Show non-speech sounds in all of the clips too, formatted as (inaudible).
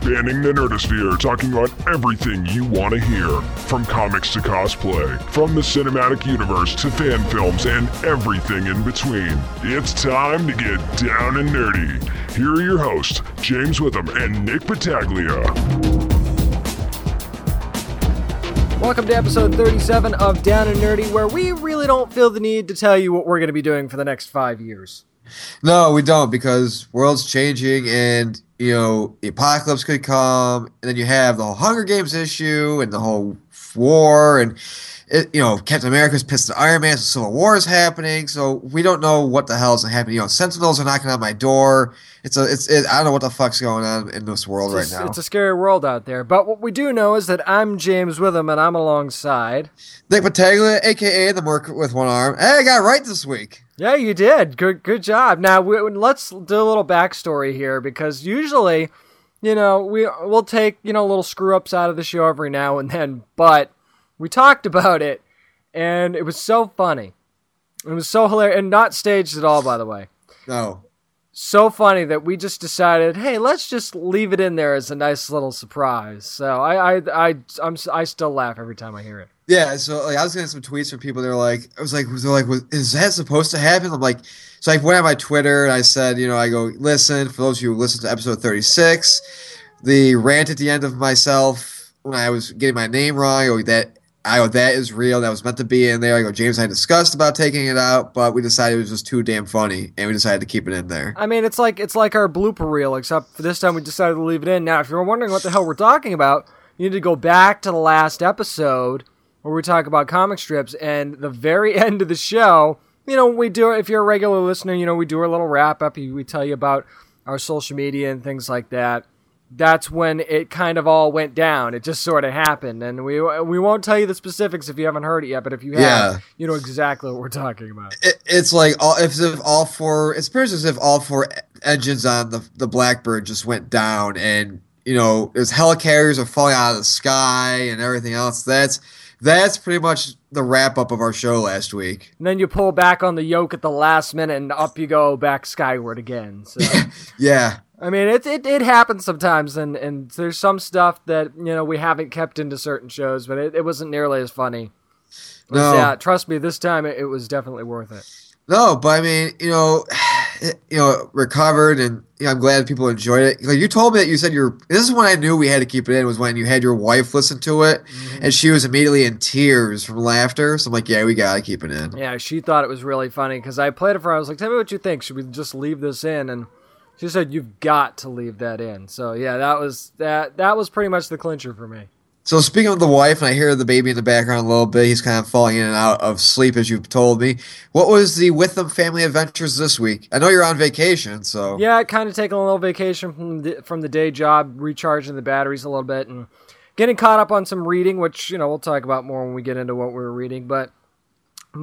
spanning the nerdosphere, talking about everything you want to hear. From comics to cosplay, from the cinematic universe to fan films and everything in between. It's time to get down and nerdy. Here are your hosts, James Witham and Nick Battaglia. Welcome to episode 37 of Down and Nerdy, where we really don't feel the need to tell you what we're going to be doing for the next five years. No, we don't because world's changing and you know the apocalypse could come, and then you have the whole Hunger Games issue and the whole war, and it, you know Captain America's pissed at Iron Man, so Civil War is happening. So we don't know what the hell is happening. You know, Sentinels are knocking on my door. It's a, it's, it, I don't know what the fuck's going on in this world It's, right now. it's a scary world out there. But what we do know is that I'm James Witham and I'm alongside. Nick Battaglia, aka the Merc with one arm. Hey, I got right this week. Yeah, you did. Good, good job. Now we, let's do a little backstory here because usually, you know, we we'll take you know little screw ups out of the show every now and then, but we talked about it and it was so funny. It was so hilarious and not staged at all, by the way. No, so funny that we just decided, hey, let's just leave it in there as a nice little surprise. So I, I, I, I'm, I still laugh every time I hear it. Yeah, so like I was getting some tweets from people. They're like, I was like, they're like, is that supposed to happen? I'm like, so I went on my Twitter and I said, you know, I go, listen, for those of you who listened to episode 36, the rant at the end of myself when I was getting my name wrong, I go, that I go, that is real. That was meant to be in there. I go, James and I discussed about taking it out, but we decided it was just too damn funny, and we decided to keep it in there. I mean, it's like it's like our blooper reel, except for this time we decided to leave it in. Now, if you're wondering what the hell we're talking about, you need to go back to the last episode where we talk about comic strips, and the very (laughs) end of the show. You know, we do. If you're a regular listener, you know we do our little wrap up. We tell you about our social media and things like that. That's when it kind of all went down. It just sort of happened, and we we won't tell you the specifics if you haven't heard it yet. But if you have, Yeah. you know exactly what we're talking about. It, it's like all if, if all four. It's pretty as if all four engines on the the Blackbird just went down, and you know, there's helicarriers are falling out of the sky and everything else. That's that's pretty much the wrap up of our show last week. And then you pull back on the yoke at the last minute, and up you go back skyward again. So. (laughs) Yeah, I mean, it, it it happens sometimes, and, and there's some stuff that you know we haven't kept into certain shows, but it, it wasn't nearly as funny. But No. yeah, trust me, this time it, it was definitely worth it. no, but I mean, you know, (sighs) you know, recovered, and I'm glad people enjoyed it. Like you told me that you said you're. This is when I knew we had to keep it in. Was when you had your wife listen to it, mm-hmm. and she was immediately in tears from laughter. So I'm like, yeah, we gotta keep it in. Yeah, she thought it was really funny because I played it for her. I was like, "Tell me what you think. Should we just leave this in?" And she said, "You've got to leave that in." So yeah, that was that that was pretty much the clincher for me. So speaking of the wife, and I hear the baby in the background a little bit. He's kind of falling in and out of sleep, as you've told me. What was the Witham family adventures this week? I know you're on vacation, so Yeah, kind of taking a little vacation from the, from the day job, recharging the batteries a little bit, and getting caught up on some reading, which you know we'll talk about more when we get into what we were reading. But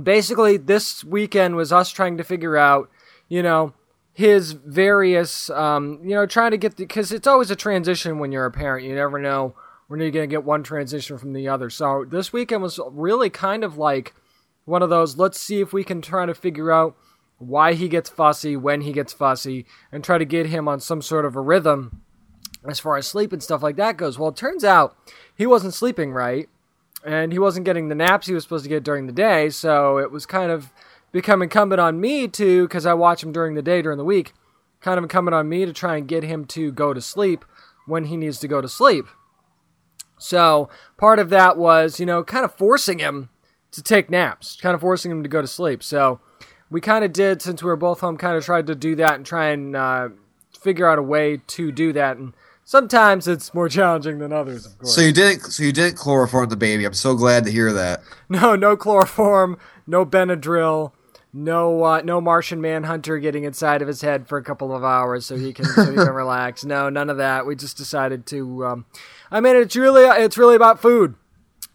basically, this weekend was us trying to figure out, you know, his various, um, you know, trying to get because it's always a transition when you're a parent. You never know you're going to get one transition from the other. So this weekend was really kind of like one of those. Let's see if we can try to figure out why he gets fussy, when he gets fussy, and try to get him on some sort of a rhythm as far as sleep and stuff like that goes. Well, it turns out he wasn't sleeping right, and he wasn't getting the naps he was supposed to get during the day, so it was kind of become incumbent on me to, because I watch him during the day, during the week, kind of incumbent on me to try and get him to go to sleep when he needs to go to sleep. So part of that was, you know, kind of forcing him to take naps, kind of forcing him to go to sleep. So we kind of did, since we were both home, kind of tried to do that and try and uh, figure out a way to do that. And sometimes it's more (laughs) challenging than others, of course. so you didn't so you didn't chloroform the baby. I'm so glad to hear that. no, no chloroform, no Benadryl. No, uh, no Martian Manhunter getting inside of his head for a couple of hours so he can so he can (laughs) relax. No, none of that. We just decided to. Um, I mean, it's really it's really about food.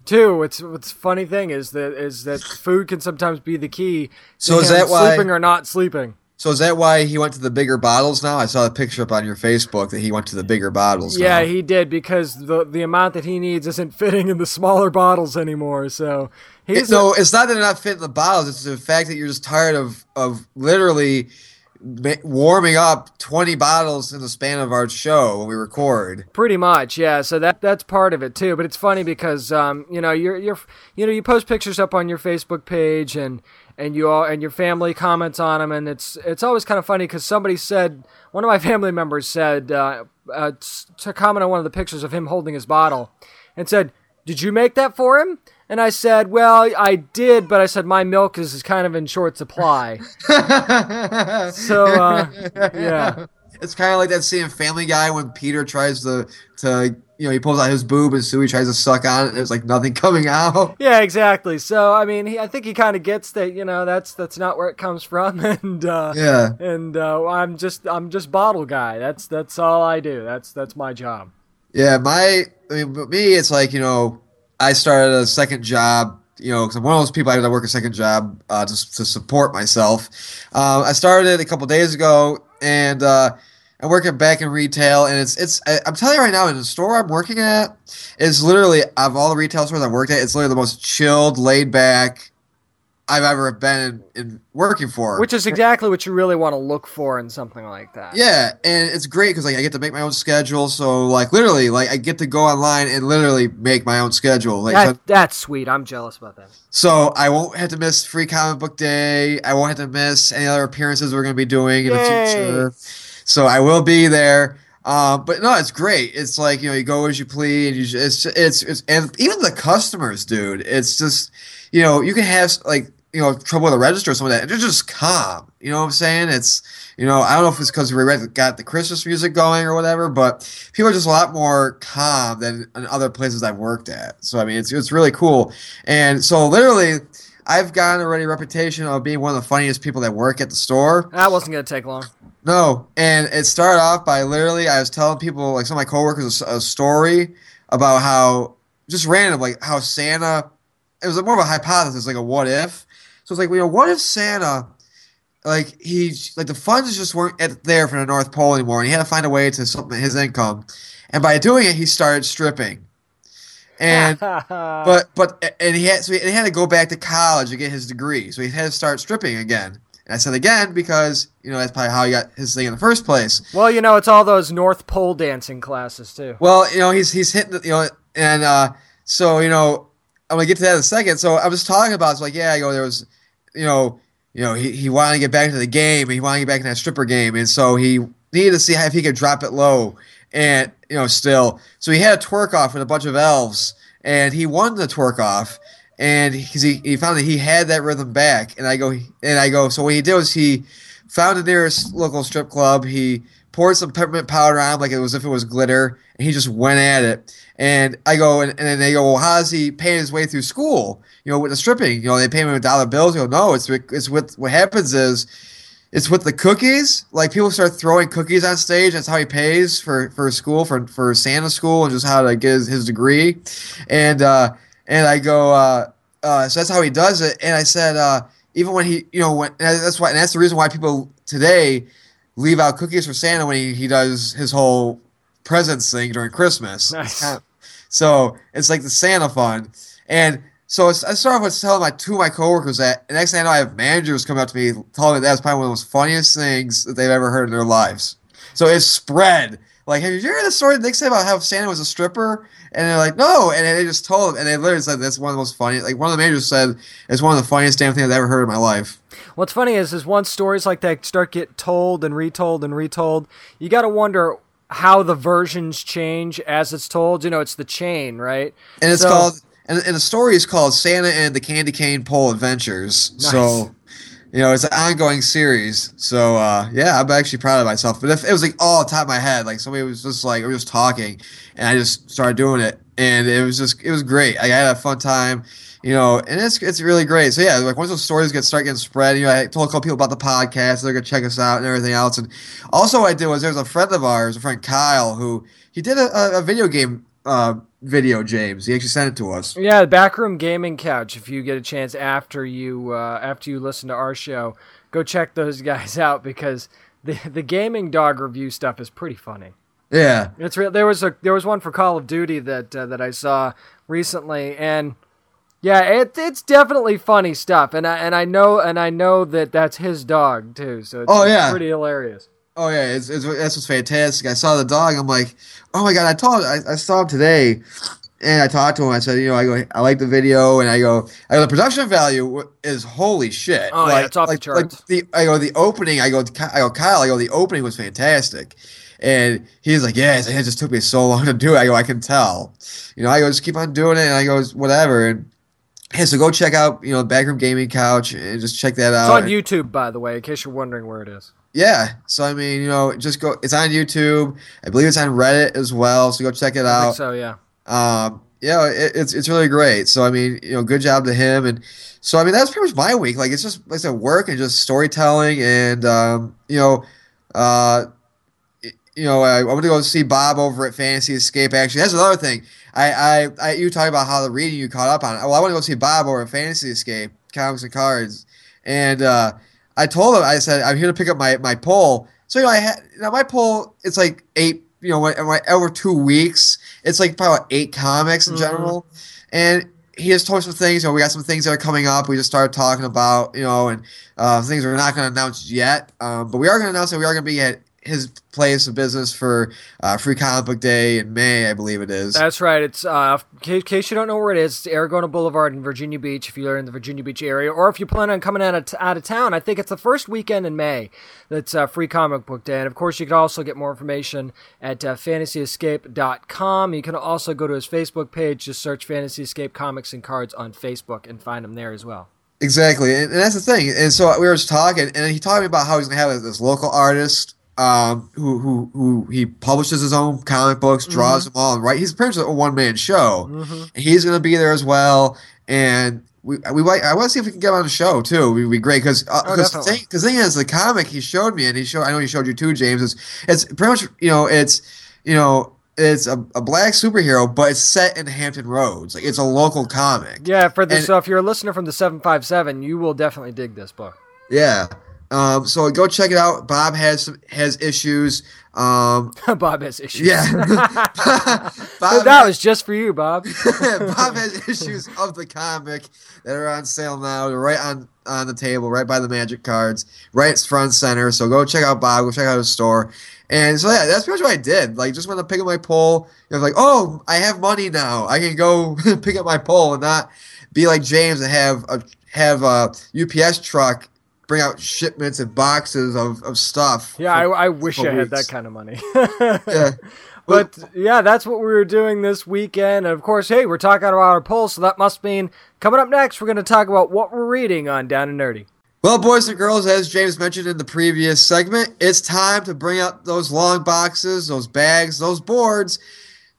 Too, it's what's funny thing is that is that food can sometimes be the key. So is that why- sleeping or not sleeping? So is that why he went to the bigger bottles now? I saw a picture up on your Facebook that he went to the bigger bottles. Yeah, now. he did because the the amount that he needs isn't (laughs) fitting in the smaller bottles anymore. So he's It- no, it's not that they're not fitting the bottles. It's the fact that you're just tired of of literally warming up 20 bottles in the span of our show when we record. Pretty much, yeah. So that that's part of it too. But it's funny because um, you know you're you're you know you post pictures up on your Facebook page and and you all and your family comments on them, and it's it's always kind of funny because somebody said one of my (laughs) family members said uh, uh, to comment on one of the pictures of him holding his bottle, and said, "Did you make that for him?" And I said, "Well, I did, but I said my milk is, is kind of in short supply." (laughs) so uh, yeah. It's kind of like that scene in Family Guy when Peter tries to, to you know, he pulls out his boob and Stewie tries to suck on it and there's like nothing (laughs) coming out. Yeah, exactly. So I mean, he, I think he kind of gets that. You know, that's that's not where it comes from, (laughs) and uh, Yeah. and uh, I'm just I'm just bottle guy. That's that's all I do. That's that's my job. Yeah, my, I mean, but me, it's like, you know, I started a second job, you know, because I'm one of those people I work a second job uh, to, to support myself. Uh, I started it a couple days ago and uh, I'm working back in retail. And it's, it's, I, I'm telling you right now, in the store I'm working at, it's literally, of all the retail stores I've worked at, it's literally the most chilled, laid back I've ever been in, in working for. Which is exactly what you really want to look for in something like that. Yeah, and it's great because like I get to make my own schedule. So like literally, like I get to go online and literally make my own schedule. Like That, that's sweet. I'm jealous about that. so, I won't have to miss Free Comic Book Day. I won't have to miss any other appearances we're going to be doing in the future. So I will be there. Um, but no, it's great. It's like you know, you go as you please, and you just, it's it's it's and even the customers, dude. It's just you know, you can have like you know trouble with a register or something like that. They're just calm. You know what I'm saying? It's you know, I don't know if it's because we got the Christmas music going or whatever, but people are just a lot more calm than in other places I've worked at. So I mean, it's it's really cool. And so literally, I've gotten already a reputation of being one of the funniest people that work at the store. That wasn't gonna take long. No, and it started off by literally I was telling people like some of my coworkers a, a story about how just random like how Santa. It was more of a hypothesis, like a what if. So it's like, you know, what if Santa, like he, like the funds just weren't at, there for the North Pole anymore, and he had to find a way to supplement his income, and by doing it, he started stripping, and (laughs) but but and he had so he, and he had to go back to college to get his degree, so he had to start stripping again. And I said again because you know that's probably how he got his thing in the first place. well, you know, it's all those North Pole dancing classes too. Well, you know he's he's hitting the, you know and uh, so you know I'm gonna get to that in a second. So I was talking about it's like yeah I go there was you know you know he, he wanted to get back to the game and he wanted to get back in that stripper game. And so he needed to see if he could drop it low. And you know still so he had a twerk off with a bunch of elves and he won the twerk off. And because he, he found that he had that rhythm back. And I go and I go so what he did was he found the nearest local strip club. He poured some peppermint powder on him like it was if it was glitter and he just went at it and I go and, and then they go well how does he pay his way through school you know with the stripping you know they pay him with dollar bills you go no it's it's with what happens is it's with the cookies. Like people start throwing cookies on stage. That's how he pays for for school for for Santa school and just how to get his, his degree. And uh, and I go, uh, uh, so that's how he does it. And I said, uh, even when he, you know, when that's why and that's the reason why people today leave out cookies for Santa when he, he does his whole presents thing during Christmas. Nice. It's kind of- so it's like the Santa fund. And so I started with telling my two of my coworkers that, and next thing I know, I have managers come up to me telling me that's probably one of the most funniest things that they've ever heard in their lives. So it's spread. Like, have you heard the story they say about how Santa was a stripper? And they're like, no. And they just told him, and they literally said that's one of the most funny. Like one of the managers said it's one of the funniest damn things I've ever heard in my life. What's funny is, is once stories like that start get told and retold and retold, you got to wonder how the versions change as it's told. You know, it's the chain, right? And it's So- called, and, and the story is called Santa and the Candy Cane Pole Adventures. Nice. So, you know, it's an ongoing series. So, uh, yeah, I'm actually proud of myself. But if it was like all top of my head, like somebody was just like, we were just talking, and I just started doing it, and it was just, it was great. Like, I had a fun time, you know, and it's it's really great. So yeah, like once those stories get start getting spread, you know, I told a couple people about the podcast, they're gonna check us out and everything else. And also, what I did was there's a friend of ours, a friend Kyle, who he did a, a video game uh, video, James. He actually sent it to us. Yeah, the backroom gaming couch. If you get a chance after you uh, after you listen to our show, go check those (laughs) guys out because the the gaming dog review stuff is pretty funny. Yeah. It's real. There was a there was one for Call of Duty that uh, that I saw recently, and Yeah, it, it's definitely funny stuff, and I and I know and I know that that's his dog too. So it's, Oh, it's yeah. pretty hilarious. Oh yeah, it's, it's that's what's fantastic. I saw the dog. I'm like, oh my god! I told I, I saw him today, and I talked to him. I said, you know, I go, I like the video, and I go, I go, the production value is holy shit. Oh, yeah, it's off the like, charts. Like the I go, the opening. I go, I go, Kyle. I go, the opening was fantastic, and he's like, yeah, like, it just took me so long to do it. I go, I can tell. You know, I go, just keep on doing it, and I go, whatever, and. Hey, so go check out, you know, the Backroom Gaming Couch and just check that out. It's on YouTube, by the way, in case you're wondering where it is. Yeah. So I mean, you know, just go. It's on YouTube. I believe it's on Reddit as well. So go check it I think out. so, yeah. Um, yeah, it, it's it's really great. So I mean, you know, good job to him. And so I mean, that's pretty much my week. Like it's just like I said, work and just storytelling. And um, you know, uh, you know, I, I went to go see Bob over at Fantasy Escape. Actually, that's another thing. I, I, I you talk about how the reading you caught up on. Well, I want to go see Bob over at Fantasy Escape, comics and cards, and uh, I told him I said I'm here to pick up my my poll. So you know, I had now my poll. It's like eight. You know, over two weeks, it's like probably eight comics in Mhm. general, and he has told us some things. You know, we got some things that are coming up. We just started talking about, you know, and uh, things we're not going to announce yet. Um, but we are going to announce that we are going to be at his place of business for uh, Free Comic Book Day in May, I believe it is. That's right. It's uh, in case, you don't know where it is, it's Aragona Boulevard in Virginia Beach. If you're in the Virginia Beach area, or if you plan on coming out of, t- out of town, I think it's the first weekend in May. That's uh, free comic book day, and of course, you can also get more information at uh, fantasyescape.com. You can also go to his Facebook page. Just search Fantasy Escape Comics and Cards on Facebook and find him there as well. Exactly, and, and that's the thing. And so we were just talking, and he talked to me about how he's gonna have this local artist um, who who who he publishes his own comic books, draws them all, right. He's pretty much a one man show, Mhm. and he's gonna be there as well. And we we I want to see if we can get on the show too. It would be great because uh, Oh, because definitely. thing is the comic he showed me, and he showed I know he showed you too, James. Is it's pretty much you know it's you know. It's a, a black superhero, but it's set in Hampton Roads. Like it's a local comic. Yeah, for the And- so if you're a listener from the seven five seven, you will definitely dig this book. Yeah. Um, so go check it out. Bob has has issues. Um, (laughs) Bob has issues. yeah. (laughs) Bob, that was just for you, Bob. (laughs) Bob has issues of the comic that are on sale now. They're right on on the table, right by the magic cards, right front center. So go check out Bob. Go check out his store. And so yeah, that's pretty much what I did. Like just want to pick up my pole. I was like, oh, I have money now. I can go pick up my pole and not be like James and have a have a UPS truck bring out shipments and boxes of, of stuff. Yeah, I, I wish I couple had that kind of money. (laughs) Yeah. But yeah, that's what we were doing this weekend. And of course, hey, we're talking about our polls, so that must mean coming up next, we're going to talk about what we're reading on Down and Nerdy. Well, boys and girls, as James mentioned in the previous segment, it's time to bring out those long boxes, those bags, those boards,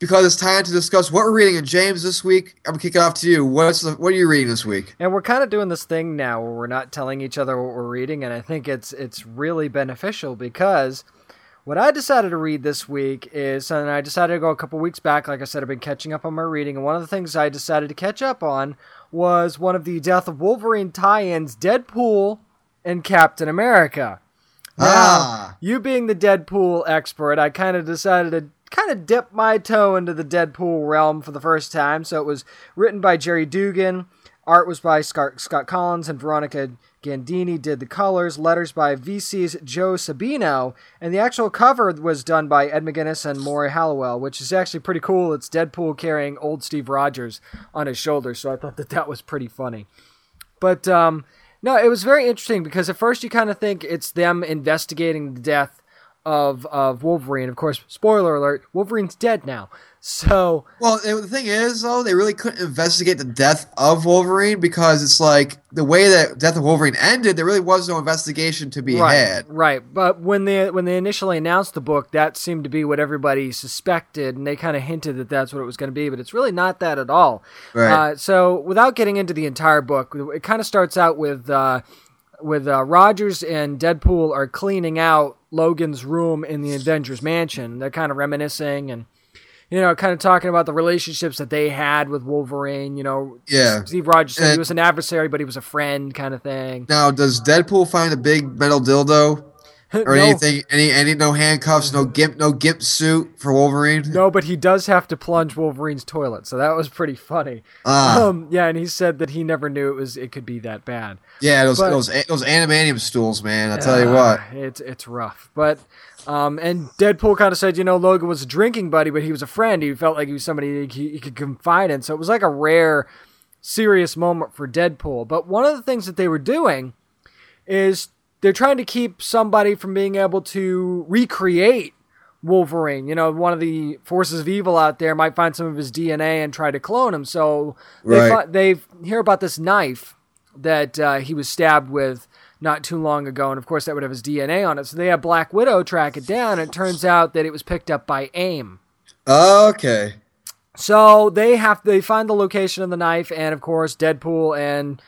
because it's time to discuss what we're reading. in James, this week, I'm gonna kick it off to you. What's the, what are you reading this week? And we're kind of doing this thing now where we're not telling each other what we're reading, and I think it's it's really beneficial because what I decided to read this week is, and I decided to go a couple weeks back. Like I said, I've been catching up on my reading, and one of the things I decided to catch up on was one of the Death of Wolverine tie-ins, Deadpool and Captain America. Now, Ah. you being the Deadpool expert, I kind of decided to kind of dip my toe into the Deadpool realm for the first time. So it was written by Gerry Duggan, art was by Scott, Scott Collins, and Veronica Gandini did the colors, letters by VC's Joe Sabino, and the actual cover was done by Ed McGuinness and Morry Hollowell, which is actually pretty cool. It's Deadpool carrying old Steve Rogers on his shoulder, so I thought that that was pretty funny. But um, no, it was very interesting because at first you kind of think it's them investigating the death of of Wolverine. Of course, spoiler alert: Wolverine's dead now. So Well, the thing is, though, they really couldn't investigate the death of Wolverine because it's like the way that Death of Wolverine ended, there really was no investigation to be right, had. right. But when they when they initially announced the book, that seemed to be what everybody suspected, and they kind of hinted that that's what it was going to be. But it's really not that at all. Right. Uh, so without getting into the entire book, it kind of starts out with. Uh, with uh, Rogers and Deadpool are cleaning out Logan's room in the Avengers mansion. They're kind of reminiscing and you know, kind of talking about the relationships that they had with Wolverine. You know, Yeah. Steve Rogers said he was an adversary, but he was a friend, kind of thing. Now, does Deadpool find a big metal dildo? (laughs) or No. anything. Any any no handcuffs, no gimp, no gimp suit for Wolverine. No, but he does have to plunge Wolverine's toilet, so that was pretty funny. Ah, Um, yeah, and he said that he never knew it was it could be that bad. yeah, those but- those those adamantium stools, man. I tell you what. Ah, it's it's rough. But um, and Deadpool kind of said, you know, Logan was a drinking buddy, but he was a friend. He felt like he was somebody he, he could confide in. So it was like a rare, serious moment for Deadpool. But one of the things that they were doing is they're trying to keep somebody from being able to recreate Wolverine. You know, one of the forces of evil out there might find some of his DNA and try to clone him. So they Right. they hear about this knife that uh, he was stabbed with not too long ago, and of course that would have his DNA on it. So they have Black Widow track it down, and it turns out that it was picked up by AIM. Okay. So they have they find the location of the knife, and of course Deadpool and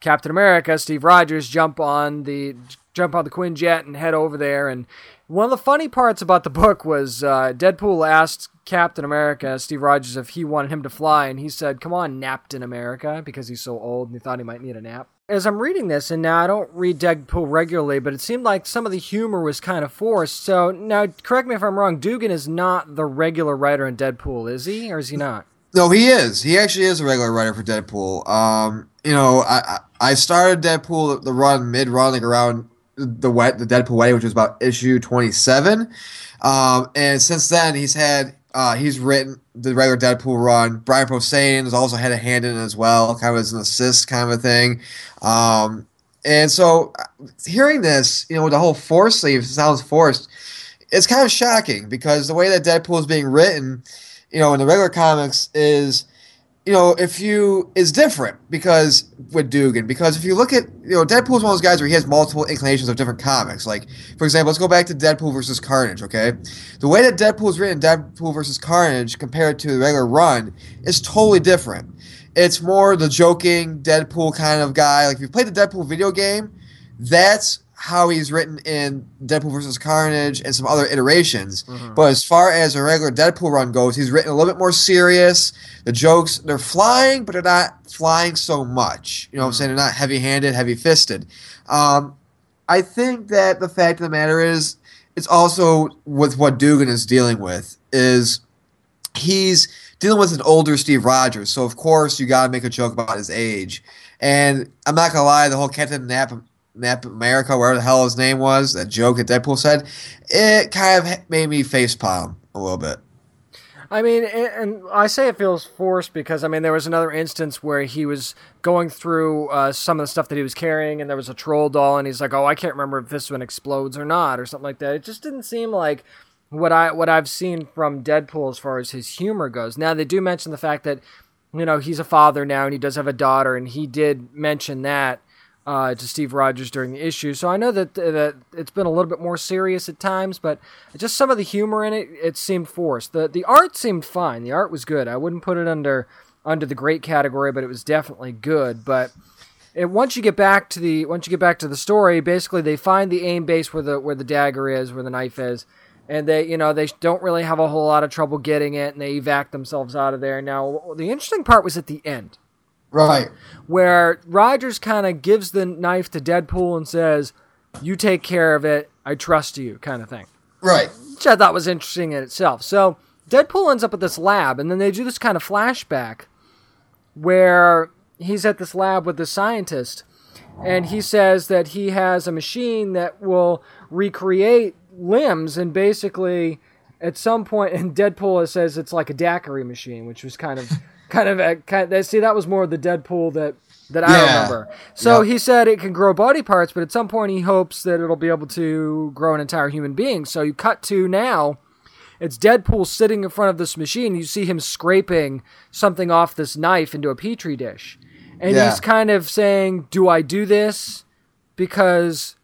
Captain America, Steve Rogers, jump on the jump on the Quinjet and head over there. And one of the funny parts about the book was uh, Deadpool asked Captain America, Steve Rogers, if he wanted him to fly, and he said, "Come on, Napton America," because he's so old and he thought he might need a nap. As I'm reading this, and now I don't read Deadpool regularly, but it seemed like some of the humor was kind of forced. So now, correct me if I'm wrong. Duggan is not the regular writer in Deadpool, is he, or is he not? No, he is. He actually is a regular writer for Deadpool. Um, you know, I I I started Deadpool the run mid run like around the wet the Deadpool wedding, which was about issue twenty seven. Um, and since then he's had uh, he's written the regular Deadpool run. Brian Posehn has also had a hand in it as well, kind of as an assist kind of a thing. Um, and so uh, hearing this, you know, with the whole force sleeve sounds forced. It's kind of shocking because the way that Deadpool is being written, you know, in the regular comics is, you know, if you is different because with Duggan because if you look at you know Deadpool is one of those guys where he has multiple inclinations of different comics. Like for example, let's go back to Deadpool versus Carnage. Okay, the way that Deadpool is written, Deadpool versus Carnage compared to the regular run is totally different. It's more the joking Deadpool kind of guy. Like if you played the Deadpool video game, that's how he's written in Deadpool versus Carnage and some other iterations. But as far as a regular Deadpool run goes, he's written a little bit more serious. The jokes they're flying, but they're not flying so much. You know what I'm saying? They're not heavy handed, heavy fisted. Um, I think that the fact of the matter is, it's also with what Duggan is dealing with is he's dealing with an older Steve Rogers, so of course you got to make a joke about his age. And I'm not gonna lie, the whole Captain Nap Nap America, whatever the hell his name was, that joke that Deadpool said, it kind of made me facepalm a little bit. I mean, and and I say it feels forced because I mean there was another instance where he was going through uh, some of the stuff that he was carrying, and there was a troll doll, and he's like, "Oh, I can't remember if this one explodes or not," or something like that. It just didn't seem like what I what I've seen from Deadpool as far as his humor goes. Now they do mention the fact that you know he's a father now, and he does have a daughter, and he did mention that uh, to Steve Rogers during the issue. So I know that that it's been a little bit more serious at times, but just some of the humor in it, it seemed forced. the The art seemed fine. The art was good. I wouldn't put it under under the great category, but it was definitely good. But it, once you get back to the once you get back to the story, basically they find the aim base where the where the dagger is, where the knife is. And they, you know, they don't really have a whole lot of trouble getting it, and they evac themselves out of there. Now, the interesting part was at the end Right. where Rogers kind of gives the knife to Deadpool and says, "You take care of it. I trust you," kind of thing, Right. which I thought was interesting in itself. So Deadpool ends up at this lab, and then they do this kind of flashback where he's at this lab with the scientist, and he says that he has a machine that will recreate limbs, and basically. At some point, (laughs) and Deadpool says it's like a daiquiri machine, which was kind of, kind of, a, kind of, see that was more the Deadpool that that I Yeah. remember. So Yep. he said it can grow body parts, but at some point he hopes that it'll be able to grow an entire human being. So you cut to now, it's Deadpool sitting in front of this machine. You see him scraping something off this knife into a petri dish, and Yeah. he's kind of saying, "Do I do this because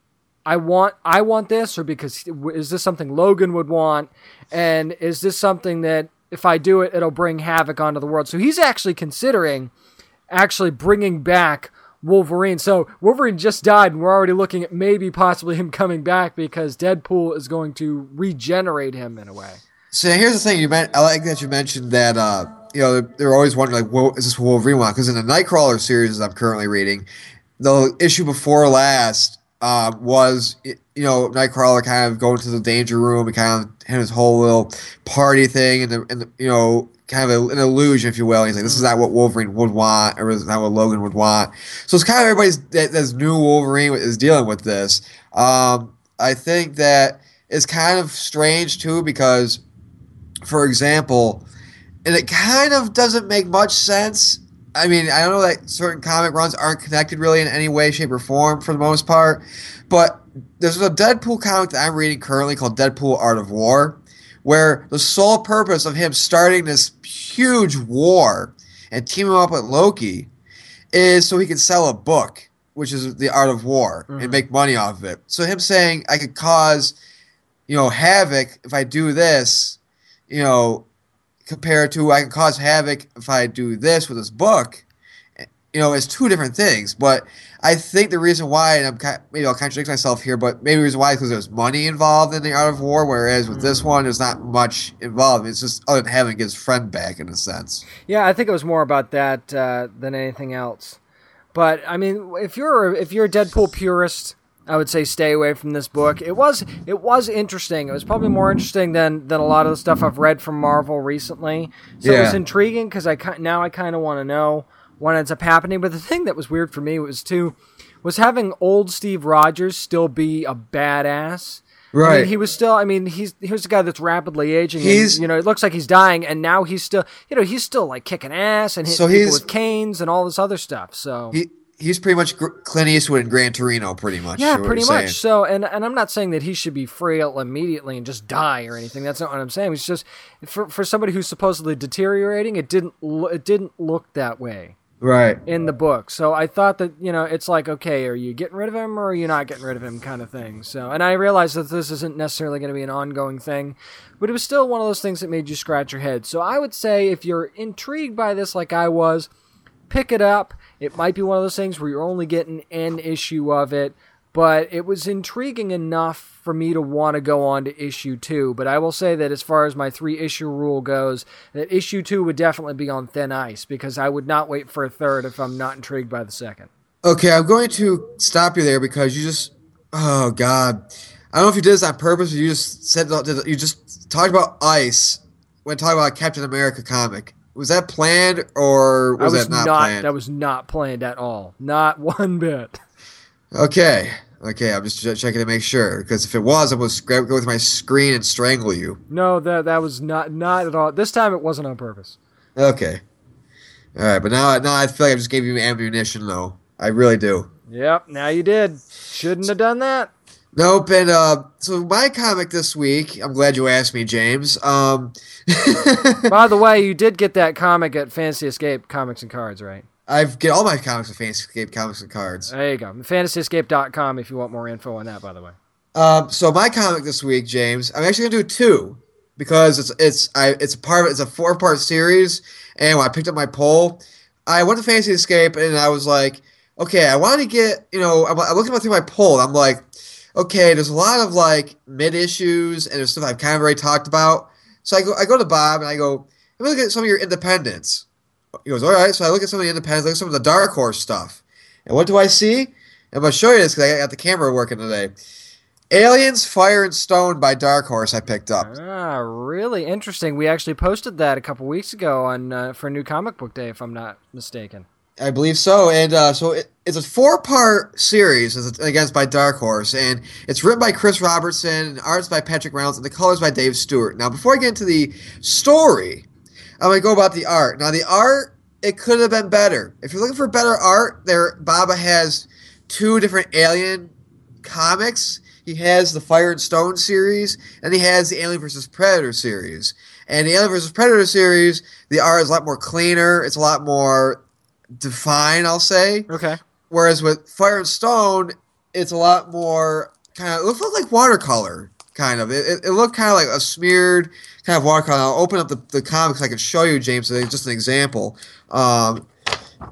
I want I want this, or because is this something Logan would want, and is this something that if I do it, it'll bring havoc onto the world?" So he's actually considering actually bringing back Wolverine. So Wolverine just died, and we're already looking at maybe possibly him coming back because Deadpool is going to regenerate him in a way. So here's the thing. You meant I like that you mentioned that. Uh, you know, they're, they're always wondering like, what is this Wolverine one? Because in the Nightcrawler series I'm currently reading, the issue before last, uh, was you know Nightcrawler kind of going to the danger room and kind of had his whole little party thing and, the, and the, you know kind of a, an illusion, if you will. He's like, this is not what Wolverine would want, or is not what Logan would want. So it's kind of everybody's that, that's new Wolverine is dealing with this. Um, I think that it's kind of strange too because, for example, and it kind of doesn't make much sense. I mean, I don't know that certain comic runs aren't connected really in any way, shape, or form for the most part, but there's a Deadpool comic that I'm reading currently called Deadpool Art of War, where the sole purpose of him starting this huge war and teaming up with Loki is so he can sell a book, which is the Art of War, Mhm. and make money off of it. So him saying I could cause, you know, havoc if I do this, you know, compared to I can cause havoc if I do this with this book, you know, it's two different things. But I think the reason why, and I'm ki- maybe I'll contradict myself here, but maybe the reason why is because there's money involved in the Art of War, whereas with this one, there's not much involved. It's just other than having his friend back in a sense. Yeah, I think it was more about that uh, than anything else. But I mean, if you're if you're a Deadpool purist, I would say stay away from this book. It was it was interesting. It was probably more interesting than than a lot of the stuff I've read from Marvel recently. So it was intriguing because I now I kind of want to know what ends up happening. But the thing that was weird for me was too was having old Steve Rogers still be a badass. I mean, he was still. I mean, he's here's a guy that's rapidly aging. and, He's- you know, it looks like he's dying, and now he's still, you know, he's still like kicking ass and hitting So people with canes and all this other stuff. So he, he's pretty much Clint Eastwood in Gran Torino, pretty much. yeah, pretty much. saying. So, and and I'm not saying that he should be frail immediately and just die or anything. That's not what I'm saying. It's just for for somebody who's supposedly deteriorating, it didn't it didn't look that way Right. in the book. So I thought that you know it's like okay, are you getting rid of him or are you not getting rid of him, kind of thing. So and I realized that this isn't necessarily going to be an ongoing thing, but it was still one of those things that made you scratch your head. So I would say if you're intrigued by this, like I was, pick it up. It might be one of those things where you're only getting an issue of it. But it was intriguing enough for me to want to go on to issue two. But I will say that as far as my three issue rule goes, that issue two would definitely be on thin ice because I would not wait for a third if I'm not intrigued by the second. Okay, I'm going to stop you there because you just, oh God, I don't know if you did this on purpose or you just said you just talked about ice when talking about Captain America comic. Was that planned or was, was that not, not planned? that was not planned at all. Not (laughs) one bit. okay, okay, I'm just checking to make sure because if it was, I was grab, go with my screen and strangle you. No, that that was not not at all. This time it wasn't on purpose. Okay, all right, but now, now I feel like I just gave you ammunition though. I really do. Yep, now you did. Shouldn't have done that. Nope, and uh, so my comic this week. I'm glad you asked me, James. Um, (laughs) By the way, you did get that comic at Fantasy Escape Comics and Cards, right? I've get all my comics at Fantasy Escape Comics and Cards. There you go. FantasyEscape.com if you want more info on that, by the way. Um, so my comic this week, James, I'm actually gonna do two because it's it's I it's a part of it's a four part series, and when I picked up my poll, I went to Fantasy Escape and I was like, okay, I want to get you know I'm, I'm looking through my poll, I'm like, okay, there's a lot of like mid issues and there's stuff I've kind of already talked about, so I go I go to Bob and I go, let me look at some of your independents. He goes, all right, so I look at some of the independents, look at some of the Dark Horse stuff, and what do I see? I'm gonna show you this because I got the camera working today. Aliens, Fire and Stone by Dark Horse. I picked up. Ah, really interesting. We actually posted that a couple weeks ago on uh, for New Comic Book Day, if I'm not mistaken. I believe so, and uh, so it, it's a four-part series. It's, again, it's by Dark Horse, and it's written by Chris Roberson, and art's by Patrick Reynolds, and the colors by Dave Stewart. Now, before I get into the story, I'm gonna go about the art. Now, the art it could have been better. If you're looking for better art, there Baba has two different Alien comics. He has the Fire and Stone series, and he has the Alien vs Predator series. And the Alien vs Predator series, the art is a lot more cleaner. It's a lot more defined, I'll say. Okay. Whereas with Fire and Stone, it's a lot more kind of it looks like watercolor, kind of. It, it, it looked kind of like a smeared kind of watercolor. I'll open up the, the comics. I can show you, James, just an example. Um,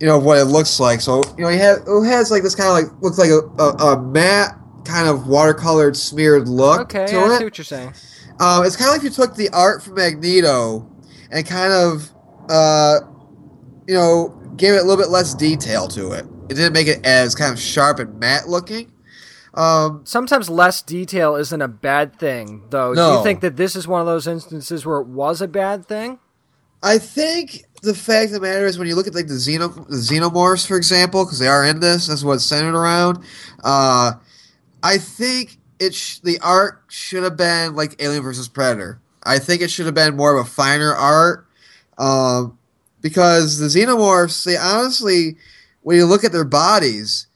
you know what it looks like. So you know, he has it has like this kind of like looks like a, a, a matte kind of watercolored smeared look Okay, to I it. see what you're saying. Um, it's kind of like you took the art from Magneto and kind of, uh, you know, gave it a little bit less detail to it. It didn't make it as kind of sharp and matte looking. Um, Sometimes less detail isn't a bad thing, though. Do you think that this is one of those instances where it was a bad thing? I think the fact of the matter is when you look at like the xeno the xenomorphs, for example, because they are in this, that's what it's centered around. Uh, I think it sh- the art should have been like Alien versus Predator. I think it should have been more of a finer art, um, because the xenomorphs, they honestly, when you look at their bodies,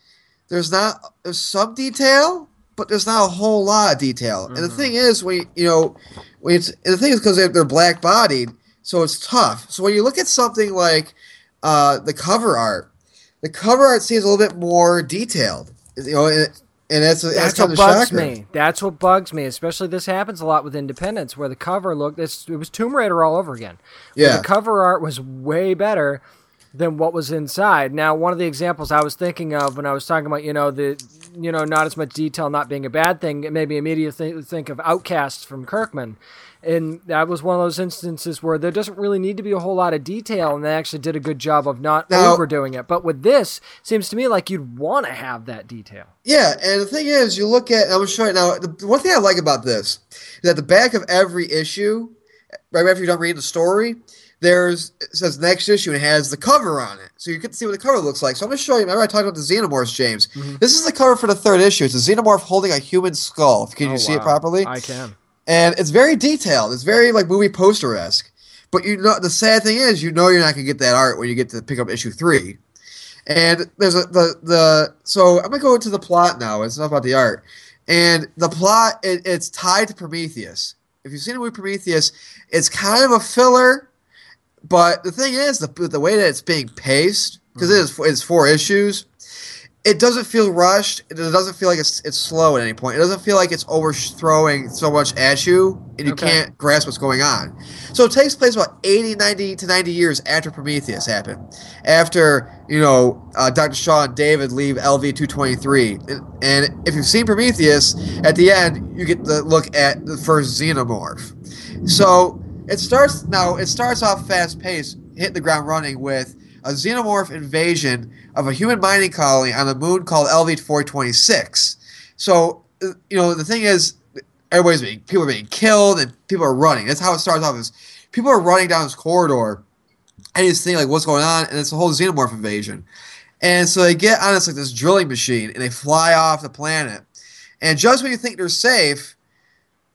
there's not there's some detail, but there's not a whole lot of detail. And the thing is, when you, you know, when it's and the thing is because they're, they're black bodied, so it's tough. So when you look at something like uh, the cover art, the cover art seems a little bit more detailed. You know, and that's that's, That's what bugs shocker. me. That's what bugs me. Especially this happens a lot with independents, where the cover looked. It was Tomb Raider all over again. Yeah. the cover art was way better than what was inside. Now, one of the examples I was thinking of when I was talking about, you know, the, you know, not as much detail not being a bad thing, it made me immediately think, of Outcasts from Kirkman. And that was one of those instances where there doesn't really need to be a whole lot of detail, and they actually did a good job of not Now- overdoing it. But with this, seems to me like you'd want to have that detail. Yeah, and the thing is, you look at. I'm gonna show you now. The one thing I like about this is that the back of every issue, right after you're done reading the story, there's it says next issue and it has the cover on it, so you can see what the cover looks like. So I'm gonna show you. Remember I talked about the xenomorphs, James. Mm-hmm. This is the cover for the third issue. It's a xenomorph holding a human skull. Can oh, you Oh, see it properly? I can. and it's very detailed. It's very like movie poster esque. But you know, the sad thing is, you know, you're not gonna get that art when you get to pick up issue three. And there's a the the so I'm gonna go into the plot now. It's not about the art. And the plot it, it's tied to Prometheus. If you've seen the movie Prometheus, it's kind of a filler. But the thing is, the the way that it's being paced because it is it's four issues it doesn't feel rushed. It doesn't feel like it's it's slow at any point. It doesn't feel like it's overthrowing so much at you and you Okay. can't grasp what's going on. So it takes place about 80, 90 to 90 years after Prometheus happened. After, you know, uh, Dr. Shaw and David leave LV-223. And, and if you've seen Prometheus, at the end, you get the look at the first xenomorph. So it starts, now, it starts off fast-paced, hitting the ground running with a xenomorph invasion of a human mining colony on a moon called LV-426. So, uh, you know, the thing is, everybody's being, people are being killed and people are running. That's how it starts off is people are running down this corridor and you just think like, what's going on? And it's a whole xenomorph invasion. And so they get on this like this drilling machine and they fly off the planet. And just when you think they're safe,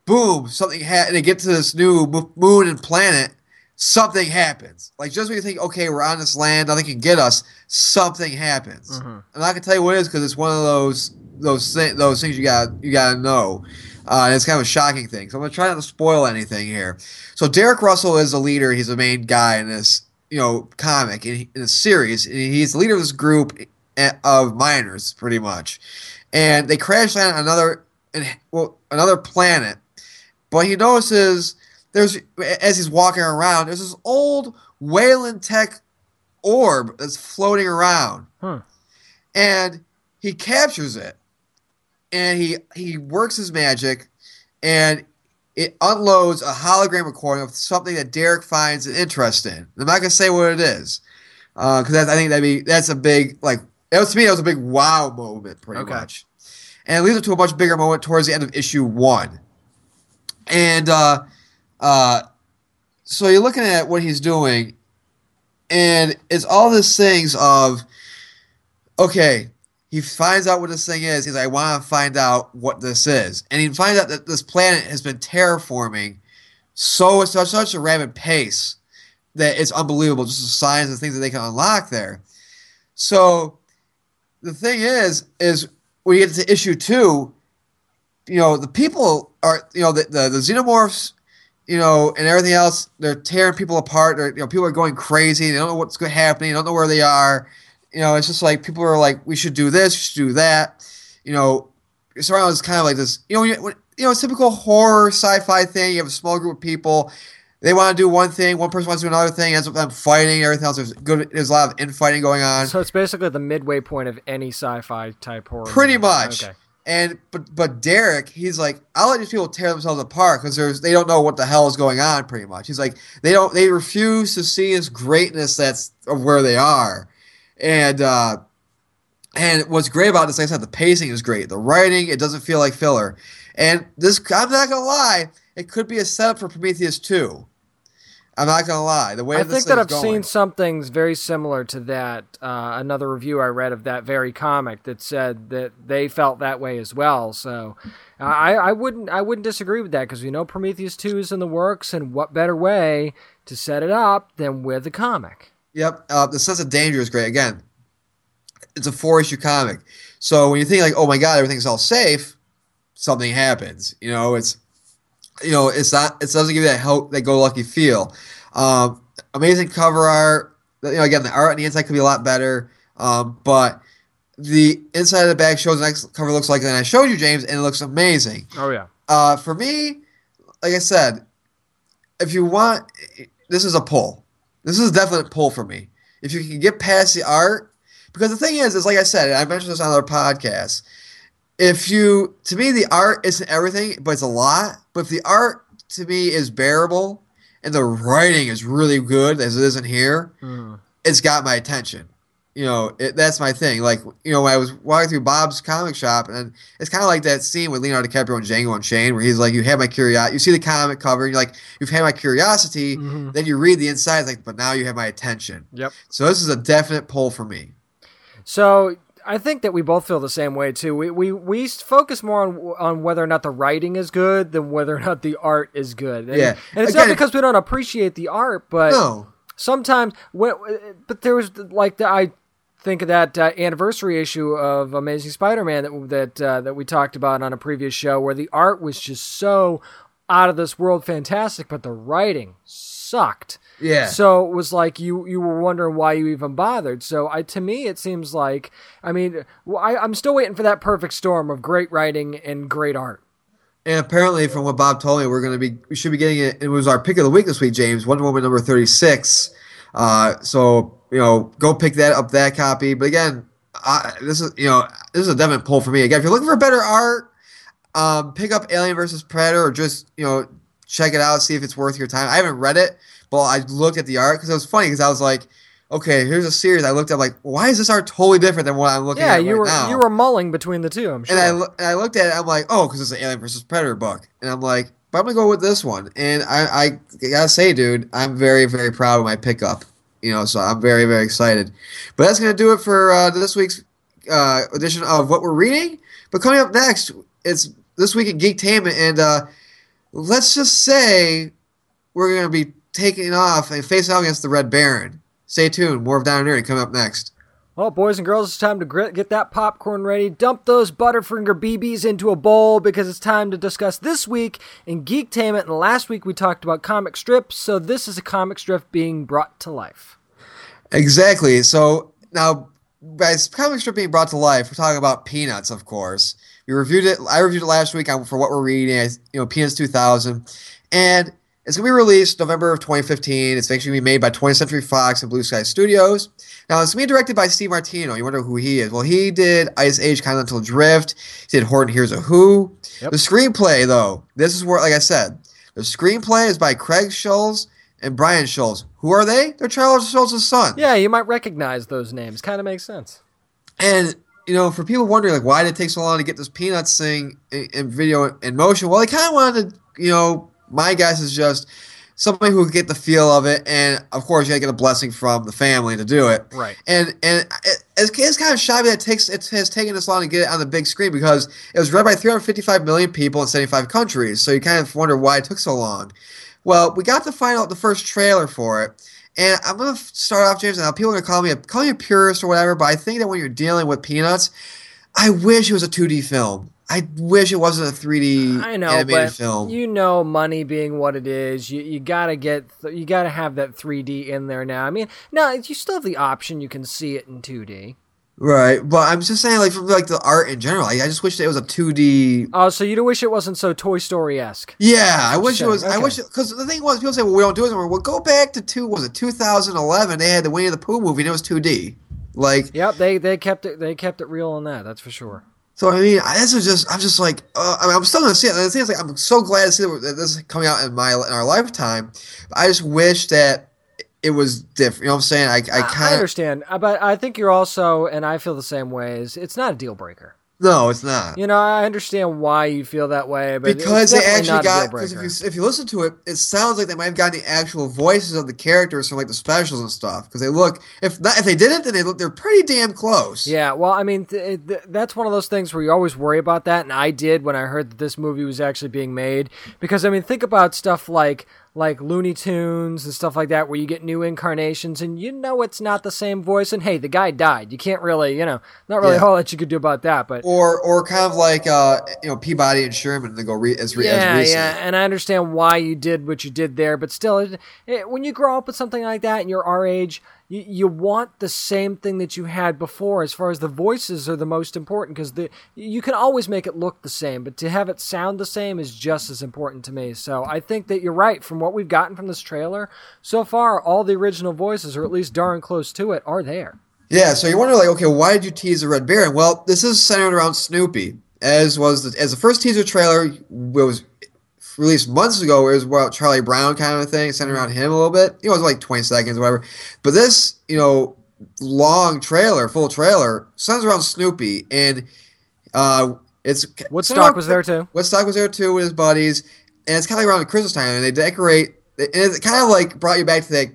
boom, something and they get to this new moon and planet, something happens. Like just when you think, okay, we're on this land, nothing can get us, something happens. And I can tell you what it is because it's one of those those thi- those things you got you gotta know. Uh, and it's kind of a shocking thing. So I'm gonna try not to spoil anything here. So Derek Russell is the leader. He's the main guy in this you know comic in, in this series. And He's the leader of this group eh, of miners, pretty much. And they crash land on another well another planet but he notices there's as he's walking around, there's this old Weyland Tech orb that's floating around, Hmm. and he captures it, and he he works his magic, and it unloads a hologram recording of something that Derek finds an interest in. I'm not gonna say what it is, because I think that'd be that's a big like that was to me that was a big wow moment pretty Okay. much, and it leads up to a much bigger moment towards the end of issue one and uh, uh, so you're looking at what he's doing, and it's all these things of, okay, he finds out what this thing is. He's like, I want to find out what this is, and he finds out that this planet has been terraforming so such such a rapid pace that it's unbelievable. Just the signs and things that they can unlock there. So the thing is, is when you get to issue two, you know, the people are, you know, the, the, the xenomorphs, you know, and everything else, they're tearing people apart. They're, you know, people are going crazy. They don't know what's happening. They don't know where they are. You know, it's just like people are like, we should do this, we should do that. You know, surrounded is kind of like this, you know, you, you know, it's typical horror sci-fi thing. You have a small group of people. They want to do one thing. One person wants to do another thing. Ends up them fighting. Everything else. There's good. There's a lot of infighting going on. So it's basically the midway point of any sci-fi type horror. Pretty movie. much. Okay. And but but Derek, he's like, I'll let these people tear themselves apart because there's they don't know what the hell is going on. Pretty much, he's like, they don't they refuse to see his greatness that's of where they are, and uh, And what's great about this, like I said, the pacing is great. The writing, it doesn't feel like filler. And this, I'm not gonna lie, it could be a setup for Prometheus 2. I'm not gonna lie. The way I think that I've thing's seen going- something very similar to that. Uh, another review I read of that very comic that said that they felt that way as well. So uh, I, I wouldn't I wouldn't disagree with that because we know Prometheus two is in the works, and what better way to set it up than with a comic? Yep. Uh, the sense of danger is great. Again, it's a four issue comic. So when you think like, oh my god, everything's all safe, something happens. You know, it's you know, it's not it doesn't give you that help that go lucky feel. Um, amazing cover art. You know, again, the art on the inside could be a lot better. Um, but the inside of the bag shows the next cover looks like and I showed you, James, and it looks amazing. Oh yeah, Uh, for me, like I said, if you want, this is a pull. This is a definite pull for me. If you can get past the art, because the thing is, is like I said, and I mentioned this on other podcasts. If you, to me, the art isn't everything, but it's a lot. But if the art to me is bearable and the writing is really good, as it isn't here, Mm. it's got my attention. You know, it, that's my thing. Like, you know, when I was walking through Bob's comic shop, and it's kind of like that scene with Leonardo DiCaprio and Django Unchained, where he's like, "You have my curiosity." You see the comic cover, and you're like, "You've had my curiosity." Mhm. Then you read the inside, like, "But now you have my attention." Yep. So this is a definite pull for me. So I think that we both feel the same way too. We we, we focus more on on whether or not the writing is good than whether or not the art is good. And, Yeah. and it's Again- not because we don't appreciate the art, but No, sometimes when, but there was like the, I think of that uh, anniversary issue of Amazing Spider-Man that that uh, that we talked about on a previous show where the art was just so out of this world fantastic but the writing sucked. yeah, So it was like you you were wondering why you even bothered. So I to me it seems like I mean I, I'm still waiting for that perfect storm of great writing and great art. and apparently, from what Bob told me, we're gonna be we should be getting it. It was our pick of the week this week, James. Wonder Woman number thirty six. Uh, so you know, go pick that up that copy. But again, I, this is you know this is a definite pull for me. Again, if you're looking for better art, um, pick up Alien versus Predator or just you know check it out, see if it's worth your time. I haven't read it, but I looked at the art because it was funny because I was like, okay, here's a series. I looked at like, why is this art totally different than what I'm looking Yeah, at you right were now? you were mulling between the two. I'm sure. And I, and I looked at it, I'm like, oh, because it's an Alien versus Predator book. And I'm like, but I'm going to go with this one. And I, I got to say, dude, I'm very, very proud of my pickup. You know, so I'm very, very excited. But that's going to do it for uh, this week's uh, edition of What We're Reading. But coming up next, it's This Week in Geektainment. And uh, let's just say we're going to be taking off and face off against the Red Baron. Stay tuned. More of Down and Nerdy coming up next. Well, boys and girls, it's time to get that popcorn ready. Dump those Butterfinger BBs into a bowl because it's time to discuss this week in Geektainment. And last week we talked about comic strips, so this is a comic strip being brought to life. Exactly. So now, by comic strip being brought to life, we're talking about Peanuts, of course. We reviewed it. I reviewed it last week on, for what we're reading. I- You know, Peanuts 2000, and it's gonna be released November of 2015. It's actually gonna be made by 20th Century Fox and Blue Sky Studios. Now, it's gonna be directed by Steve Martino. You wonder who he is? Well, he did Ice Age: Continental Drift. He did Horton Hears a Who. Yep. The screenplay, though, this is where, like I said, the screenplay is by Craig Schulz and Bryan Schulz. Who are they? They're Charles Schulz's son. Yeah, you might recognize those names. Kind of makes sense. And you know, for people wondering like why did it take so long to get this Peanuts thing in, in video in motion, well, they kind of wanted, to, you know, my guess is just somebody who could get the feel of it, and of course, you got to get a blessing from the family to do it. Right. And and it, it's, it's kind of shabby that it takes it has taken this long to get it on the big screen because it was read by 355 million people in 75 countries. So you kind of wonder why it took so long. Well, we got the final the first trailer for it. And I'm gonna start off, James. Now people are gonna call me a call me a purist or whatever, but I think that when you're dealing with Peanuts, I wish it was a 2D film. I wish it wasn't a 3D I know, animated but film. you know, money being what it is, you you gotta get you gotta have that 3D in there now. I mean, no, you still have the option. You can see it in 2D. Right, but I'm just saying, like from like the art in general, like, I just wish that it was a 2D. Oh, so you do wish it wasn't so Toy Story esque. Yeah, I wish it was. I wish because the thing was, people say, "Well, we don't do it anymore." Well, go back to two. Was it 2011? They had the Winnie the Pooh movie, and it was 2D. Like, Yep, they they kept it they kept it real on that. That's for sure. So I mean, I- this is just I'm just like uh, I mean, I'm still gonna see it. And the thing is, like, I'm so glad to see that this is coming out in my in our lifetime. I just wish that it was different. You know what I'm saying? I I I kind of understand, uh, but I think you're also, and I feel the same way. Is it's not a deal breaker. no, it's not. You know, I understand why you feel that way, but because they actually got because if you if you listen to it, it sounds like they might have gotten the actual voices of the characters from like the specials and stuff. Because they look if not if they didn't, then they look they're pretty damn close. Yeah, well, I mean, th- th- that's one of those things where you always worry about that, and I did when I heard that this movie was actually being made. Because I mean, think about stuff like like Looney Tunes and stuff like that, where you get new incarnations, and you know it's not the same voice. And hey, the guy died. You can't really, you know, not really a Yeah. whole lot you could do about that. But Or or kind of like uh you know Peabody and Sherman and they go re- as re- yeah, as recent. yeah, and I understand why you did what you did there, but still, it, it, when you grow up with something like that and you're our age, you, you want the same thing that you had before. As far as the voices are the most important, because the you can always make it look the same, but to have it sound the same is just as important to me. So I think that you're right. From what we've gotten from this trailer so far, all the original voices, or at least darn close to it, are there. Yeah, so you wonder like, okay, why did you tease the Red Baron? Well, this is centered around Snoopy, as was the, as the first teaser trailer was released months ago. It was about Charlie Brown kind of a thing, centered around him a little bit. You know, it was like twenty seconds, or whatever. But this, you know, long trailer, full trailer, centers around Snoopy, and uh, it's Woodstock was there too. Woodstock was there too with his buddies, and it's kind of like around Christmas time, and they decorate. And it kind of like brought you back to that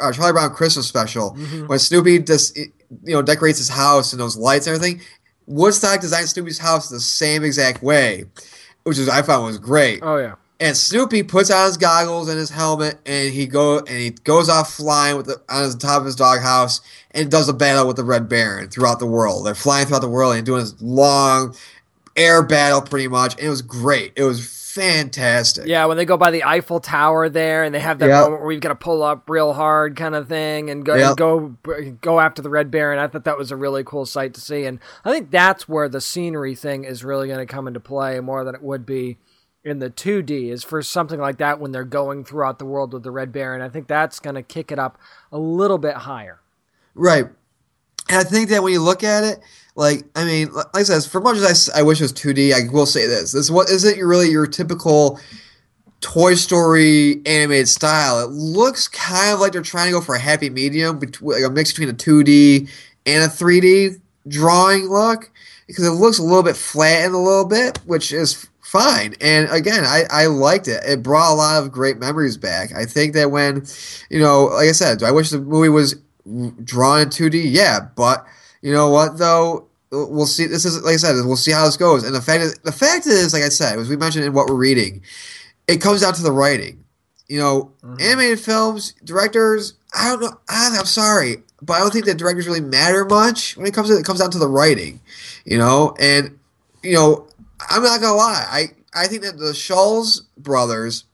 uh, Charlie Brown Christmas special when Snoopy just you know decorates his house and those lights and everything. Woodstock designed Snoopy's house the same exact way, which is I found was great. Oh yeah. And Snoopy puts on his goggles and his helmet, and he go and he goes off flying with the, on the top of his doghouse and does a battle with the Red Baron throughout the world. They're flying throughout the world and doing this long air battle, pretty much. And it was great. It was fantastic. Yeah, when they go by the Eiffel Tower there, and they have that Yep. moment where you've got to pull up real hard, kind of thing, and go Yep. and go go after the Red Baron. I thought that was a really cool sight to see, and I think that's where the scenery thing is really going to come into play more than it would be in the 2D. Is for something like that when they're going throughout the world with the Red Baron. I think that's going to kick it up a little bit higher. Right. And I think that when you look at it, like I mean, like I said, for much as I, I wish it was 2D, I will say this: this what isn't really your typical Toy Story animated style. It looks kind of like they're trying to go for a happy medium, between like a mix between a 2D and a 3D drawing look, because it looks a little bit flattened a little bit, which is fine. And again, I, I liked it. It brought a lot of great memories back. I think that when, you know, like I said, I wish the movie was drawn in 2D? Yeah, but you know what though? We'll see. This is like I said. We'll see how this goes. And the fact is, the fact is, like I said, as we mentioned in what we're reading, it comes down to the writing. You know, mm-hmm. animated films, directors. I don't know. I, I'm sorry, but I don't think that directors really matter much when it comes to it comes down to the writing. You know, and you know, I'm not gonna lie. I I think that the Schulz brothers,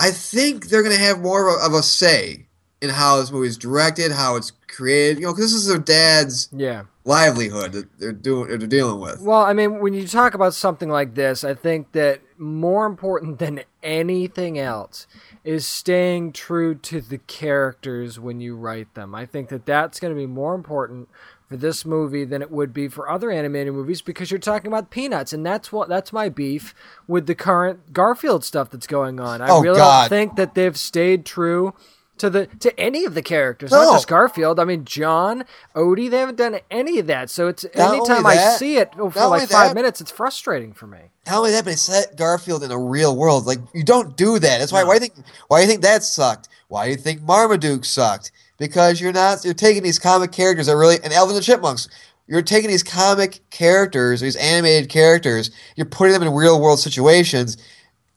I think they're gonna have more of a, of a say in how this movie is directed, how it's created. You know, because this is their dad's Yeah. livelihood that they're doing, they're dealing with. Well, I mean, when you talk about something like this, I think that more important than anything else is staying true to the characters when you write them. I think that that's going to be more important for this movie than it would be for other animated movies because you're talking about peanuts and that's what that's my beef with the current Garfield stuff that's going on. I Oh, really God. don't think that they've stayed true to the to any of the characters, No. not just Garfield. I mean, John, Odie, they haven't done any of that. So it's Not anytime only I see it oh, for like five that- minutes, it's frustrating for me. Not only that, but it set Garfield in a real world. Like you don't do that. That's why. Why do you think? Why do you think that sucked? Why do you think Marmaduke sucked? Because you're not. You're taking these comic characters that really and Alvin the Chipmunks. You're taking these comic characters, these animated characters. You're putting them in real world situations,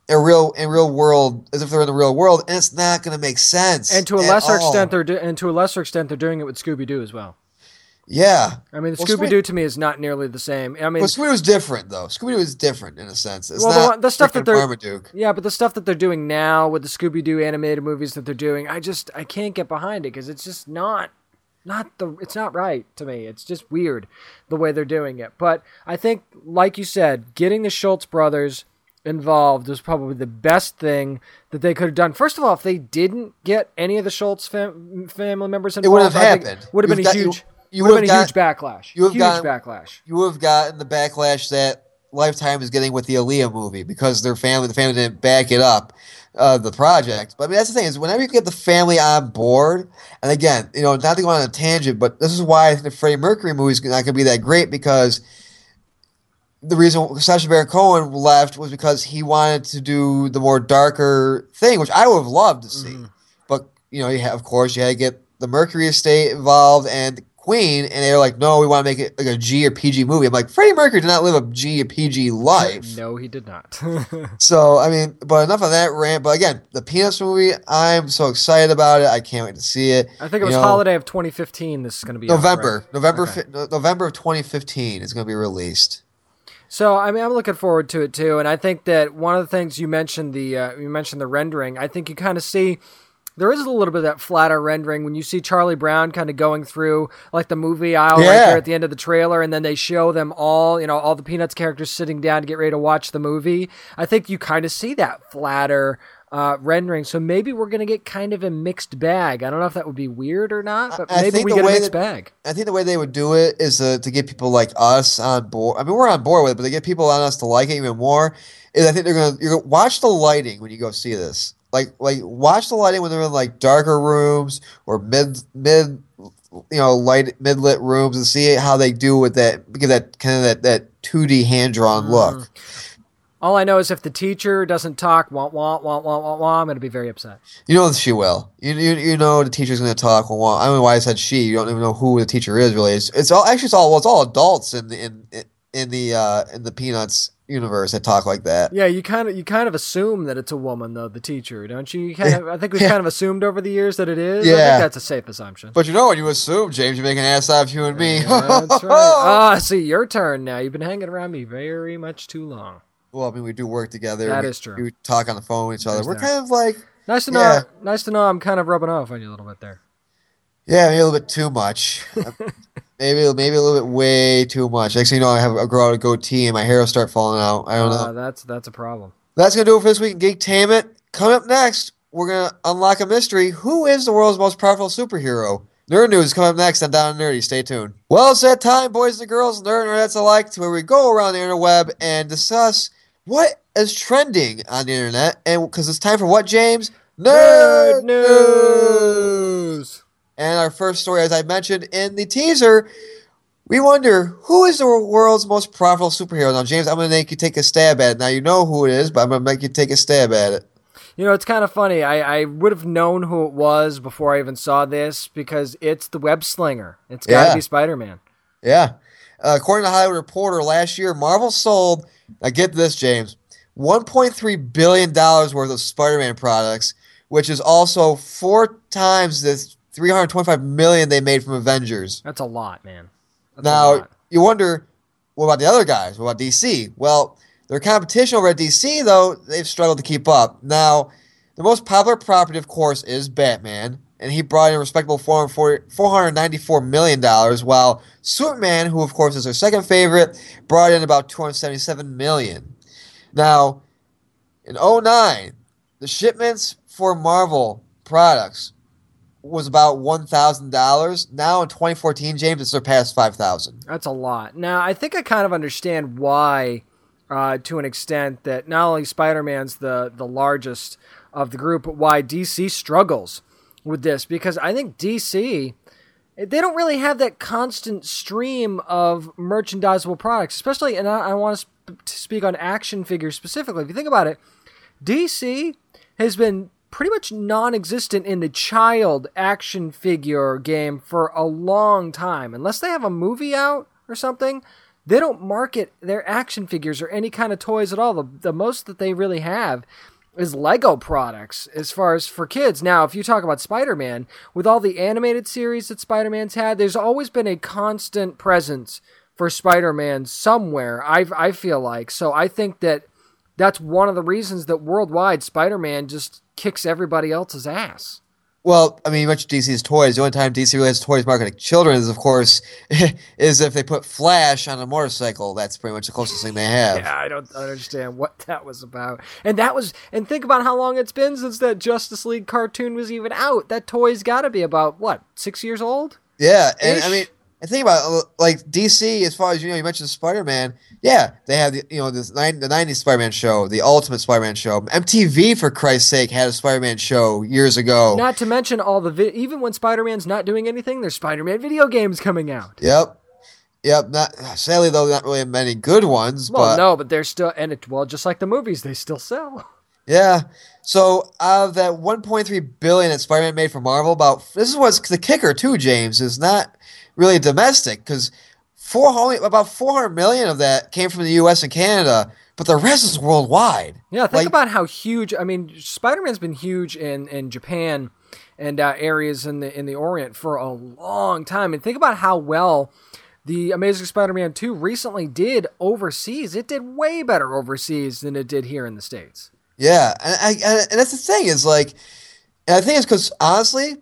in real in real world as if they're in the real world, and it's not going to make sense. And to a lesser all. extent, they're do- and to a lesser extent, they're doing it with Scooby Doo as well. yeah. I mean, Well, Scooby Doo to me is not nearly the same. I mean, Well, Scooby is different though. Scooby Doo is different in a sense. It's Well, the not one- the stuff that they're- Marmaduke. yeah, but the stuff that they're doing now with the Scooby Doo animated movies that they're doing, I just I can't get behind it because it's just not not the it's not right to me. It's just weird the way they're doing it. But I think, like you said, getting the Schulz brothers involved was probably the best thing that they could have done. First of all, if they didn't get any of the Schulz fam- family members involved, it wouldn't have happened. Would have been a got- you- huge. you would have been would've a huge backlash. you would've huge gotten- backlash. you would have gotten the backlash that Lifetime is getting with the Aaliyah movie because their family, the family didn't back it up, uh, the project. But I mean, that's the thing is whenever you get the family on board, and again, you know, not to go on a tangent, but this is why I think the Freddie Mercury movie is not going to be that great because the reason Sacha Baron Cohen left was because he wanted to do the more darker thing, which I would have loved to see. Mhm. But you know, you have, of course, you had to get the Mercury estate involved and Queen, and they were like, "No, we want to make it like a G or PG movie." I'm like, Freddie Mercury did not live a G or PG life. (laughs) No, he did not. (laughs) So I mean, but enough of that rant. But again, the Peanuts movie, I'm so excited about it. I can't wait to see it. I think it You was know, holiday of 2015. This is going to be out, November, right? November, Okay. fi- November of 2015 is going to be released. So I mean, I'm looking forward to it too, and I think that one of the things you mentioned the uh, you mentioned the rendering. I think you kind of see there is a little bit of that flatter rendering when you see Charlie Brown kind of going through like the movie aisle right Yeah. there at the end of the trailer, and then they show them all, you know, all the Peanuts characters sitting down to get ready to watch the movie. I think you kind of see that flatter. Uh, rendering, so maybe we're gonna get kind of a mixed bag. I don't know if that would be weird or not, but I maybe we get a mixed that- bag. I think the way they would do it is uh, to get people like us on board. I mean, we're on board with it, but they get people on us to like it even more. Is I think they're gonna you're gonna watch the lighting when you go see this. Like like watch the lighting when they're in like darker rooms or mid mid you know light mid lit rooms and see how they do with that because that kind of that that two D hand drawn look. All I know is if the teacher doesn't talk, wah wah wah wah wah wah, I'm gonna be very upset. You know she will. You you, you know the teacher's gonna talk. Well, I don't know why I said she. You don't even know who the teacher is really. It's, it's all actually it's all well, it's all adults in the in in the uh, in the Peanuts universe that talk like that. Yeah, you kind of you kind of assume that it's a woman though, the teacher, don't you? you kind of, I think we've (laughs) Yeah. kind of assumed over the years that it is. I Yeah. think that's a safe assumption. But you know what? you assume James, you make an ass out of you and me. Yeah, that's (laughs) right. Ah, see, your turn now. You've been hanging around me very much too long. Well, I mean we do work together. That we, is true. We talk on the phone with each other. There's We're that. kind of like Nice to know. Yeah. Nice to know. I'm kind of rubbing off on you a little bit there. yeah, maybe a little bit too much. (laughs) maybe maybe a little bit way too much. Next thing you know, I have a grow out a goatee and my hair will start falling out. I don't know. Uh, that's that's a problem. That's gonna do it for this week in Geektainment. Coming up next, we're gonna unlock a mystery. Who is the world's most powerful superhero? Nerd news coming up next on Down and Nerdy. Stay tuned. Well, it's that time, boys and girls, nerd and nerdettes alike, to where we go around the interweb and discuss what is trending on the internet. And because it's time for what, James? Nerd, Nerd news. And our first story, as I mentioned in the teaser, we wonder who is the world's most profitable superhero. Now, James, I'm going to make you take a stab at it. Now, you know who it is, but I'm going to make you take a stab at it. You know, it's kind of funny. I, I would have known who it was before I even saw this because it's the web slinger. It's got to Yeah. be Spider Man. Yeah. Uh, according to Hollywood Reporter, last year, Marvel sold, now get this, James, $1.3 billion worth of Spider Man products, which is also four times the 325 million they made from Avengers. That's a lot, man. That's Now, lot. you wonder, what about the other guys? What about DC? Well, their competition over at DC, though, they've struggled to keep up. Now, the most popular property, of course, is Batman, and he brought in a respectable $494 million, while Superman, who, of course, is their second favorite, brought in about 277 million. Now, in 09, the shipments for Marvel products was about $1,000. Now in 2014, James, it surpassed 5000 That's a lot. Now, I think I kind of understand why, uh, to an extent, that not only Spider Man's the, the largest of the group, but why DC struggles with this. Because I think DC, they don't really have that constant stream of merchandisable products, especially, and I, I want to, sp- to speak on action figures specifically. If you think about it, DC has been pretty much non-existent in the child action figure game for a long time unless they have a movie out or something they don't market their action figures or any kind of toys at all the, the most that they really have is lego products as far as for kids now if you talk about spider-man with all the animated series that spider-man's had there's always been a constant presence for spider-man somewhere i, I feel like so i think that that's one of the reasons that worldwide Spider-Man just kicks everybody else's ass. Well, I mean, you mentioned DC's toys. The only time DC really has toys marketed to children is, of course, (laughs) is if they put Flash on a motorcycle. That's pretty much the closest thing they have. Yeah, I don't understand what that was about. And that was and think about how long it's been since that Justice League cartoon was even out. That toy's got to be about what, 6 years old? Yeah, and I mean, And think about it, like DC, as far as you know, you mentioned Spider Man. Yeah, they have the you know this nine, the '90s Spider Man show, the Ultimate Spider Man show. MTV, for Christ's sake, had a Spider Man show years ago. Not to mention all the vi- even when Spider Man's not doing anything, there's Spider Man video games coming out. Yep, yep. Not sadly though, not really many good ones. Well, but no, but they're still and it well, just like the movies, they still sell. (laughs) Yeah. So out of that 1.3 billion that Spider-Man made for Marvel, about this is what's the kicker too. James is not really domestic because four only about 400 million of that came from the U.S. and Canada, but the rest is worldwide. Yeah, think Like- about how huge. I mean, Spider Man's been huge in in Japan and uh, areas in the in the Orient for a long time, and think about how well. The Amazing Spider-Man 2 recently did overseas. It did way better overseas than it did here in the States. Yeah, and, I, and, that's the thing is like, I think it's because honestly,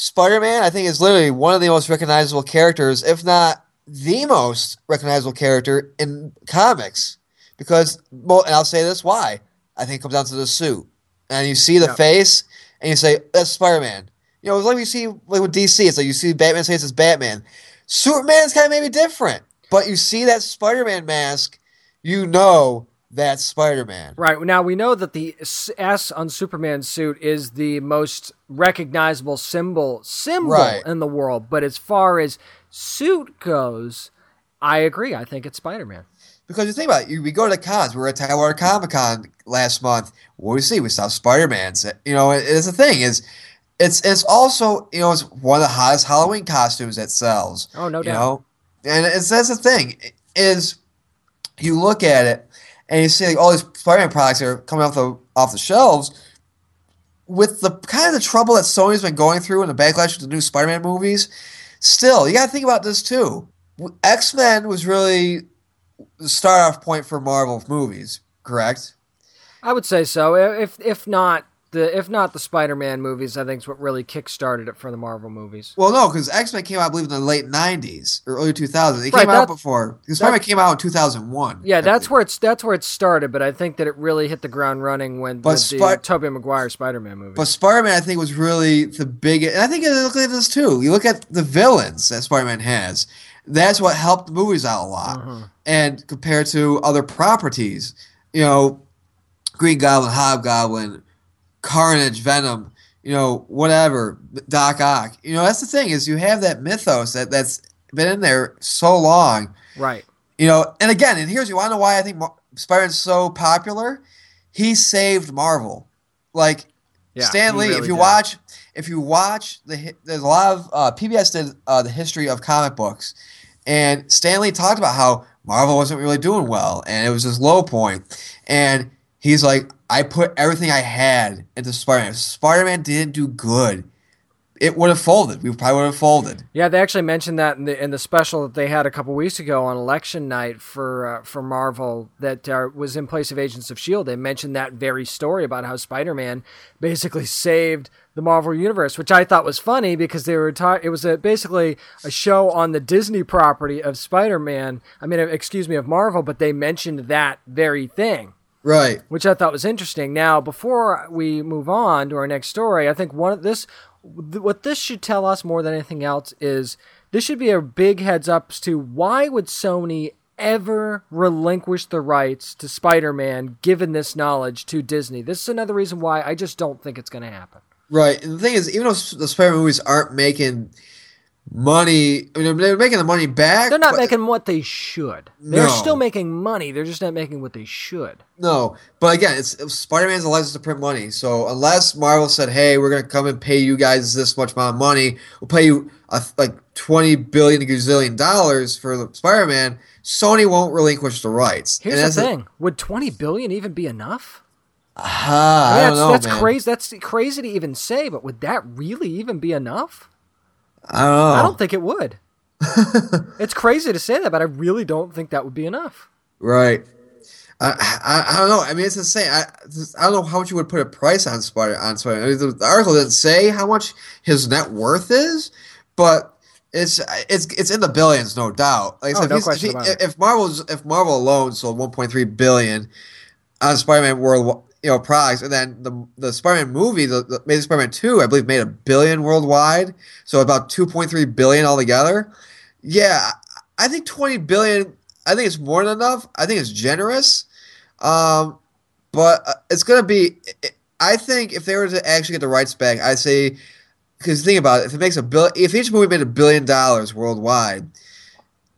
Spider-Man I think is literally one of the most recognizable characters, if not the most recognizable character in comics. Because, well, and I'll say this why I think it comes down to the suit, and you see the Yeah. face, and you say that's Spider-Man. You know, it's like you see like with DC, it's like you see Batman's face as Batman. Superman's kind of maybe different, but you see that Spider-Man mask, you know that's Spider-Man. Right. Now we know that the S on Superman's suit is the most recognizable symbol symbol Right. in the world, but as far as suit goes, I agree. I think it's Spider-Man. Because you think about it, we go to the cons. We were at Tidewater Comic Con last month. What do we see? We saw Spider Man's. You know, it, it's the thing is, it's it's also you know it's one of the hottest Halloween costumes that sells. Oh, no you doubt. know, and it's that's the thing is, you look at it and you see like all these Spider Man products are coming off the off the shelves. With the kind of the trouble that Sony's been going through and the backlash with the new Spider Man movies, still you got to think about this too. X Men was really the start off point for Marvel movies, correct? I would say so. If if not the if not the Spider-Man movies, I think is what really kick-started it for the Marvel movies. Well, no, because X Men came out, I believe, in the late '90s or early 2000s. It Right, came out before. Spider Man came out in 2001. Yeah, I that's believe. where it's that's where it started, but I think that it really hit the ground running when But with the Spi- Tobey Maguire Spider-Man movie. But Spider Man, I think, was really the biggest. And I think you look at this too. You look at the villains that Spider Man has. That's what helped the movies out a lot. Uh-huh. And compared to other properties, you know, Green Goblin, Hobgoblin, Carnage, Venom, you know, whatever, Doc Ock. You know, that's the thing is you have that mythos that that's been in there so long. right. You know, and again, and here's you want to know why I think Mar- Spider-Man's so popular. He saved Marvel. Like Yeah, Stan Lee, really if you did. watch, if you watch the, there's a lot of uh, PBS did uh, the history of comic books, and Stan Lee talked about how Marvel wasn't really doing well, and it was this low point, and he's like, I put everything I had into Spider-Man. If Spider-Man didn't do good, it would have folded. We probably would have folded. Yeah, they actually mentioned that in the in the special that they had a couple weeks ago on election night for uh, for Marvel that uh, was in place of Agents of Shield. They mentioned that very story about how Spider Man basically saved the Marvel universe, which I thought was funny because they were talking. It was a, basically a show on the Disney property of Spider Man. I mean, excuse me, of Marvel, but they mentioned that very thing Right. which I thought was interesting. Now, before we move on to our next story, I think one of this, th- what this should tell us more than anything else is this should be a big heads up to why would Sony ever relinquish the rights to Spider-Man given this knowledge to Disney. This is another reason why I just don't think it's going to happen. Right. And the thing is, even though the Spider Man movies aren't making money, I mean, they're making the money back. They're not making what they should. They're No. still making money. They're just not making what they should. No, but again, it's Spider Man's a license to print money. So unless Marvel said, "Hey, we're gonna come and pay you guys this much amount of money, we'll pay you a, like twenty billion gazillion dollars for Spider Man," Sony won't relinquish the rights. Here's the that's a- thing: Would 20 billion even be enough? Ah, I that's, know, that's crazy. That's crazy to even say, but would that really even be enough? I don't know. I don't think it would. (laughs) it's crazy to say that, but I really don't think that would be enough. Right. I, I, I don't know. I mean, it's insane. I, I don't know how much you would put a price on Spider on Spider. I mean, the, the article didn't say how much his net worth is, but it's it's it's in the billions, no doubt. Like I Oh, said, no if, question if, he, if Marvel's if Marvel alone sold 1.3 billion on Spider-Man world you know products, and then the the Spider-Man movie, the, the Amazing Spider-Man 2, I believe made a billion worldwide, so about 2.3 billion altogether. Yeah, I think 20 billion. I think it's more than enough. I think it's generous, um, but uh, it's gonna be. I think if they were to actually get the rights back, i'd say because think about it, if it makes a bill, if each movie made a billion dollars worldwide,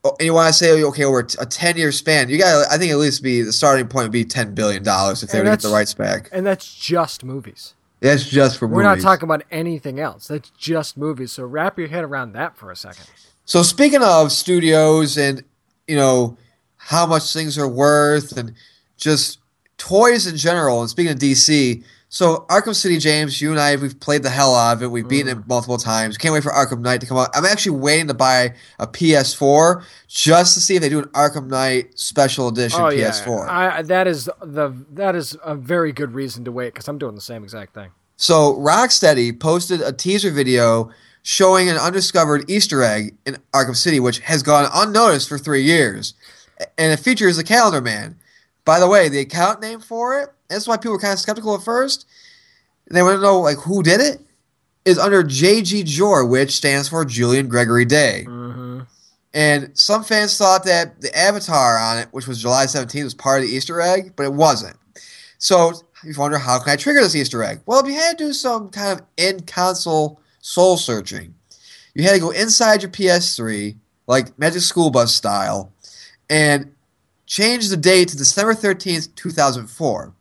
Oh, and you want to say okay over a 10 year span, you got I think at least be the starting point would be 10 billion dollars if they And were to get the rights back. And that's just movies. That's just for movies. We're movies. not talking about anything else. That's just movies. So wrap your head around that for a second. So speaking of studios and you know how much things are worth and just toys in general, and speaking of DC, so Arkham City, James, you and I we've played the hell out of it. We've beaten Mm. it multiple times. Can't wait for Arkham Knight to come out. I'm actually waiting to buy a PS4 just to see if they do an Arkham Knight special edition Oh PS4. yeah, I, that is the that is a very good reason to wait because I'm doing the same exact thing. So Rocksteady posted a teaser video showing an undiscovered Easter egg in Arkham City, which has gone unnoticed for three years, and it features the Calendar Man. By the way, the account name for it, that's why people were kind of skeptical at first. And they want to know like who did it. Is under JG Jor, which stands for Julian Gregory Day. Mm-hmm. And some fans thought that the avatar on it, which was July 17th, was part of the Easter egg, but it wasn't. So you wonder, how can I trigger this Easter egg? Well, if you had to do some kind of in console soul searching, you had to go inside your PS3, like Magic School Bus style, and change the date to December 13th, 2004,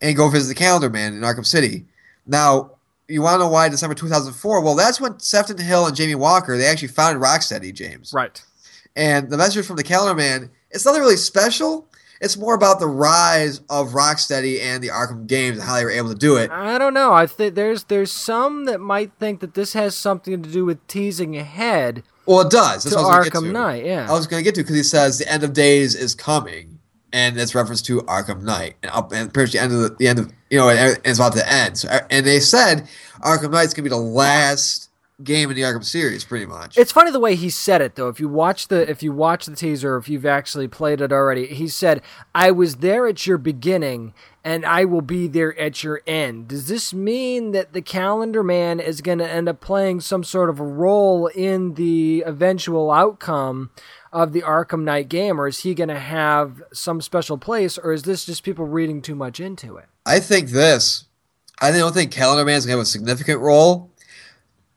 and go visit the Calendar Man in Arkham City. Now, you want to know why December 2004? Well, that's when Sefton Hill and Jamie Walker, they actually founded Rocksteady, James. Right. And the message from the Calendar Man, it's nothing really special. It's more about the rise of Rocksteady and the Arkham games and how they were able to do it. I don't know. I think there's there's some that might think that this has something to do with teasing ahead Well, it does. That's to what I was Arkham to. Knight. Yeah. I was going to get to because he says the end of days is coming, and it's reference to Arkham Knight, and up and pretty the end of the, the end of you know, and, and it's about to end. So, uh, and they said Arkham Knight's going to be the last game in the Arkham series, pretty much. It's funny the way he said it though. If you watch the if you watch the teaser, if you've actually played it already, he said, "I was there at your beginning, and I will be there at your end." Does this mean that the Calendar Man is going to end up playing some sort of a role in the eventual outcome of the Arkham Knight game, or is he going to have some special place, or is this just people reading too much into it? I think this. I don't think Calendar Man's gonna have a significant role.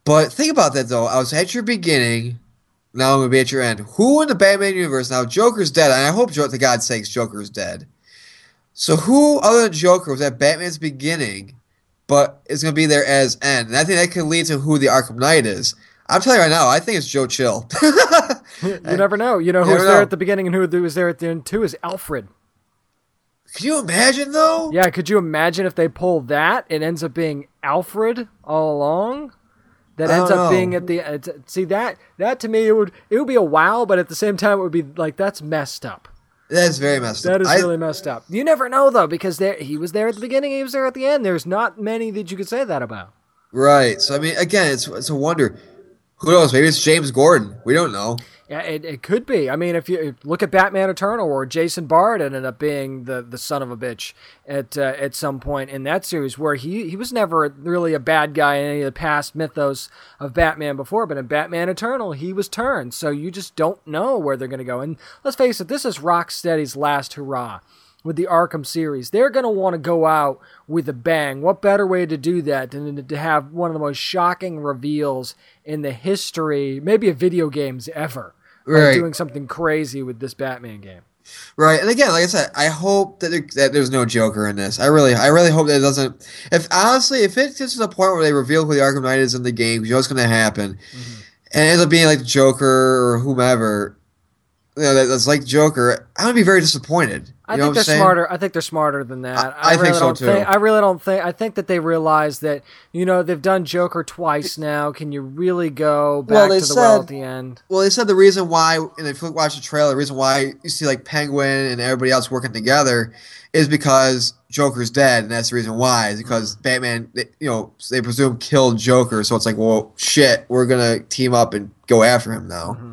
But think about that though. I was at your beginning. Now I'm gonna be at your end. Who in the Batman universe? Now Joker's dead, and I hope, to God's sakes, Joker's dead. So who other than Joker was at Batman's beginning, but is gonna be there as end? And I think that could lead to who the Arkham Knight is. I'm telling you right now, I think it's Joe Chill. (laughs) (laughs) You never know. You know You who was there know. at the beginning and who was there at the end too is Alfred. Can you imagine though? Yeah, could you imagine if they pull that? It ends up being Alfred all along. That ends up know. being at the it's, see that that to me it would it would be a wow, but at the same time it would be like that's messed up. That's very messed That up. That is I- really messed up. You never know though because there he was there at the beginning, he was there at the end. There's not many that you could say that about. right. So I mean, again, it's it's a wonder. Who knows? Maybe it's James Gordon. We don't know. Yeah, it, it could be. I mean, if you look at Batman Eternal, where Jason Bard ended up being the, the son of a bitch at uh, at some point in that series, where he, he was never really a bad guy in any of the past mythos of Batman before, but in Batman Eternal, he was turned. So you just don't know where they're going to go. And let's face it, this is Rocksteady's last hurrah with the Arkham series. They're going to want to go out with a bang. What better way to do that than to have one of the most shocking reveals in the history, maybe of video games ever? Right. doing something crazy with this Batman game. Right, and again, like I said, I hope that, there, that there's no Joker in this. I really, I really hope that it doesn't. If honestly, if it gets to the point where they reveal who the Arkham Knight is in the game, you know what's going to happen, Mm-hmm. and it ends up being like the Joker or whomever, you know, that, that's like Joker, I'm gonna be very disappointed. I You know think they're saying? smarter. I think they're smarter than that. I- I think really so, don't too. Think, I really don't think. I think that they realize that you know they've done Joker twice now. Can you really go back Well, to the well said- at the end? Well, they said the reason why, and if you watch the trailer, the reason why you see like Penguin and everybody else working together is because Joker's dead, and that's the reason why. Is because Batman, they- you know, they presume killed Joker, so it's like, well, shit, we're gonna team up and go after him now. Mm-hmm.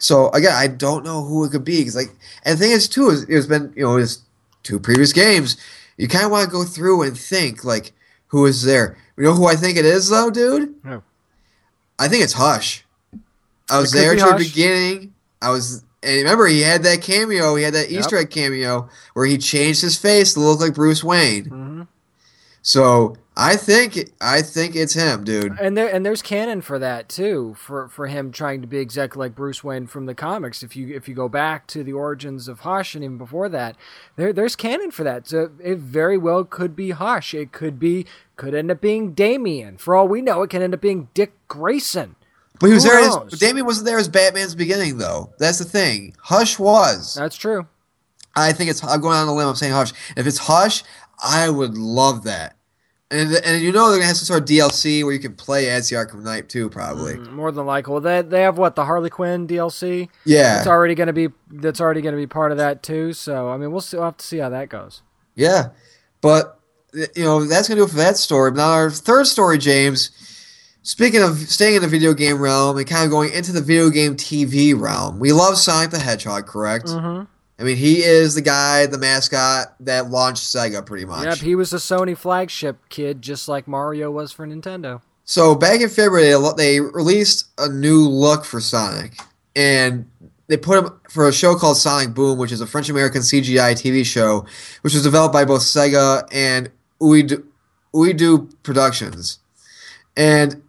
So again, I don't know who it could be because like, and the thing is too is it's been you know it's two previous games. You kind of want to go through and think like who is there. You know who I think it is though, dude? Who? I think it's Hush. I was there to the beginning. I was, and remember, he had that cameo. He had that Yep. Easter egg cameo where he changed his face to look like Bruce Wayne. hmm So I think, I think it's him, dude. And there and there's canon for that too, for for him trying to be exactly like Bruce Wayne from the comics. If you if you go back to the origins of Hush and even before that, there there's canon for that. So it very well could be Hush. It could be could end up being Damian. For all we know, it can end up being Dick Grayson. But he was Who there. As? Damian wasn't there as Batman's beginning, though. That's the thing. Hush was. That's true. I think it's. I'm going on a limb. I'm saying Hush. If it's Hush, I would love that. And and you know they're gonna have some sort of DLC where you can play as the Arkham Knight too, probably. More than likely, well, they they have what the Harley Quinn DLC. Yeah, It's already going to be that's already going to be part of that too. So I mean, we'll see. We'll have to see how that goes. yeah. But you know that's gonna do it for that story. But now our third story, James. Speaking of staying in the video game realm and kind of going into the video game TV realm, we love Sonic the Hedgehog, correct? Mm-hmm. I mean, he is the guy, the mascot that launched Sega, pretty much. Yep, he was a Sony flagship kid, just like Mario was for Nintendo. So back in February, they released a new look for Sonic, and they put him for a show called Sonic Boom, which is a French American CGI TV show, which was developed by both Sega and OuiDo, OuiDo Productions. And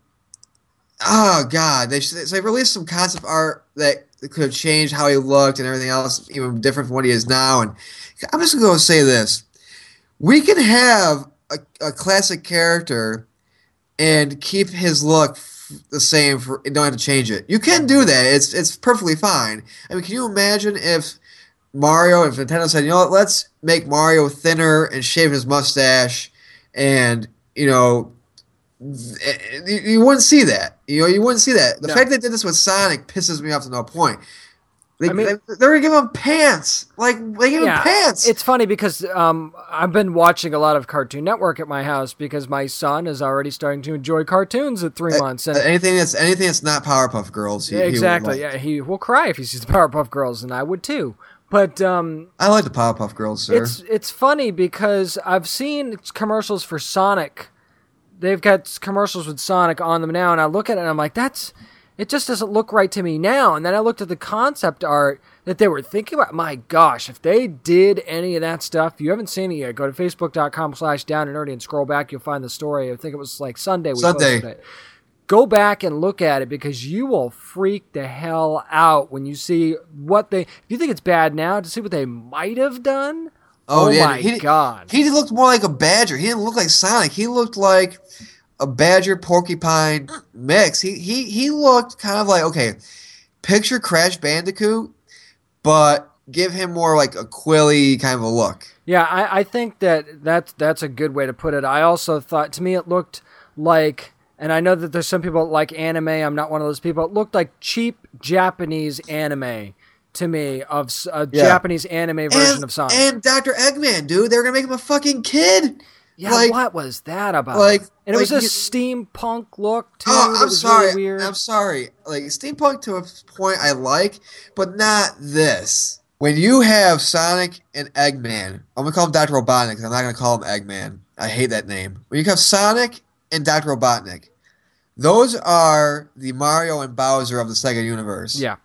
oh god, they so they released some concept art that could have changed how he looked and everything else, even different from what he is now. And I'm just gonna go say this: we can have a, a classic character and keep his look the same for don't have to change it. You can do that. It's it's perfectly fine. I mean, can you imagine if Mario, if Nintendo said, you know what, let's make Mario thinner and shave his mustache, and you know, you, wouldn't see that. You know, you wouldn't see that. The No. fact they did this with Sonic pisses me off to no point. They, I mean- they, they're gonna give him pants. Like they give him pants. It's funny because um, I've been watching a lot of Cartoon Network at my house because my son is already starting to enjoy cartoons at three months. And Uh, anything that's anything that's not Powerpuff Girls. he- yeah, he would exactly, like. yeah, he will cry if he sees the Powerpuff Girls, and I would too. But um, I like the Powerpuff Girls, sir. it's it's funny because I've seen commercials for Sonic. They've got commercials with Sonic on them now, and I look at it and I'm like, that's it just doesn't look right to me now. And then I looked at the concept art that they were thinking about. My gosh, if they did any of that stuff, if you haven't seen it yet, go to facebook.com slash down and nerdy and scroll back, you'll find the story. I think it was like Sunday we Sunday. Go back and look at it because you will freak the hell out when you see what they. If you think it's bad now, to see what they might have done. Oh, oh, yeah, my he, god! He looked more like a badger. He didn't look like Sonic. He looked like a badger porcupine mix. He he he looked kind of like okay, picture Crash Bandicoot, but give him more like a quilly kind of a look. Yeah, I, I think that that's that's a good way to put it. I also thought to me it looked like, and I know that there's some people that like anime. I'm not one of those people. It looked like cheap Japanese anime to me of a Yeah. Japanese anime version and, of Sonic. and Dr. Eggman, dude, they were gonna make him a fucking kid. yeah, like- what was that about? like- and it was a you- steampunk look too. Oh, I'm sorry. Really weird. I'm sorry. Like steampunk to a point I like, but not this. When you have Sonic and Eggman, I'm gonna call him Dr. Robotnik I'm not gonna call him Eggman. I hate that name. When you have Sonic and Dr. Robotnik, those are the Mario and Bowser of the Sega universe. yeah,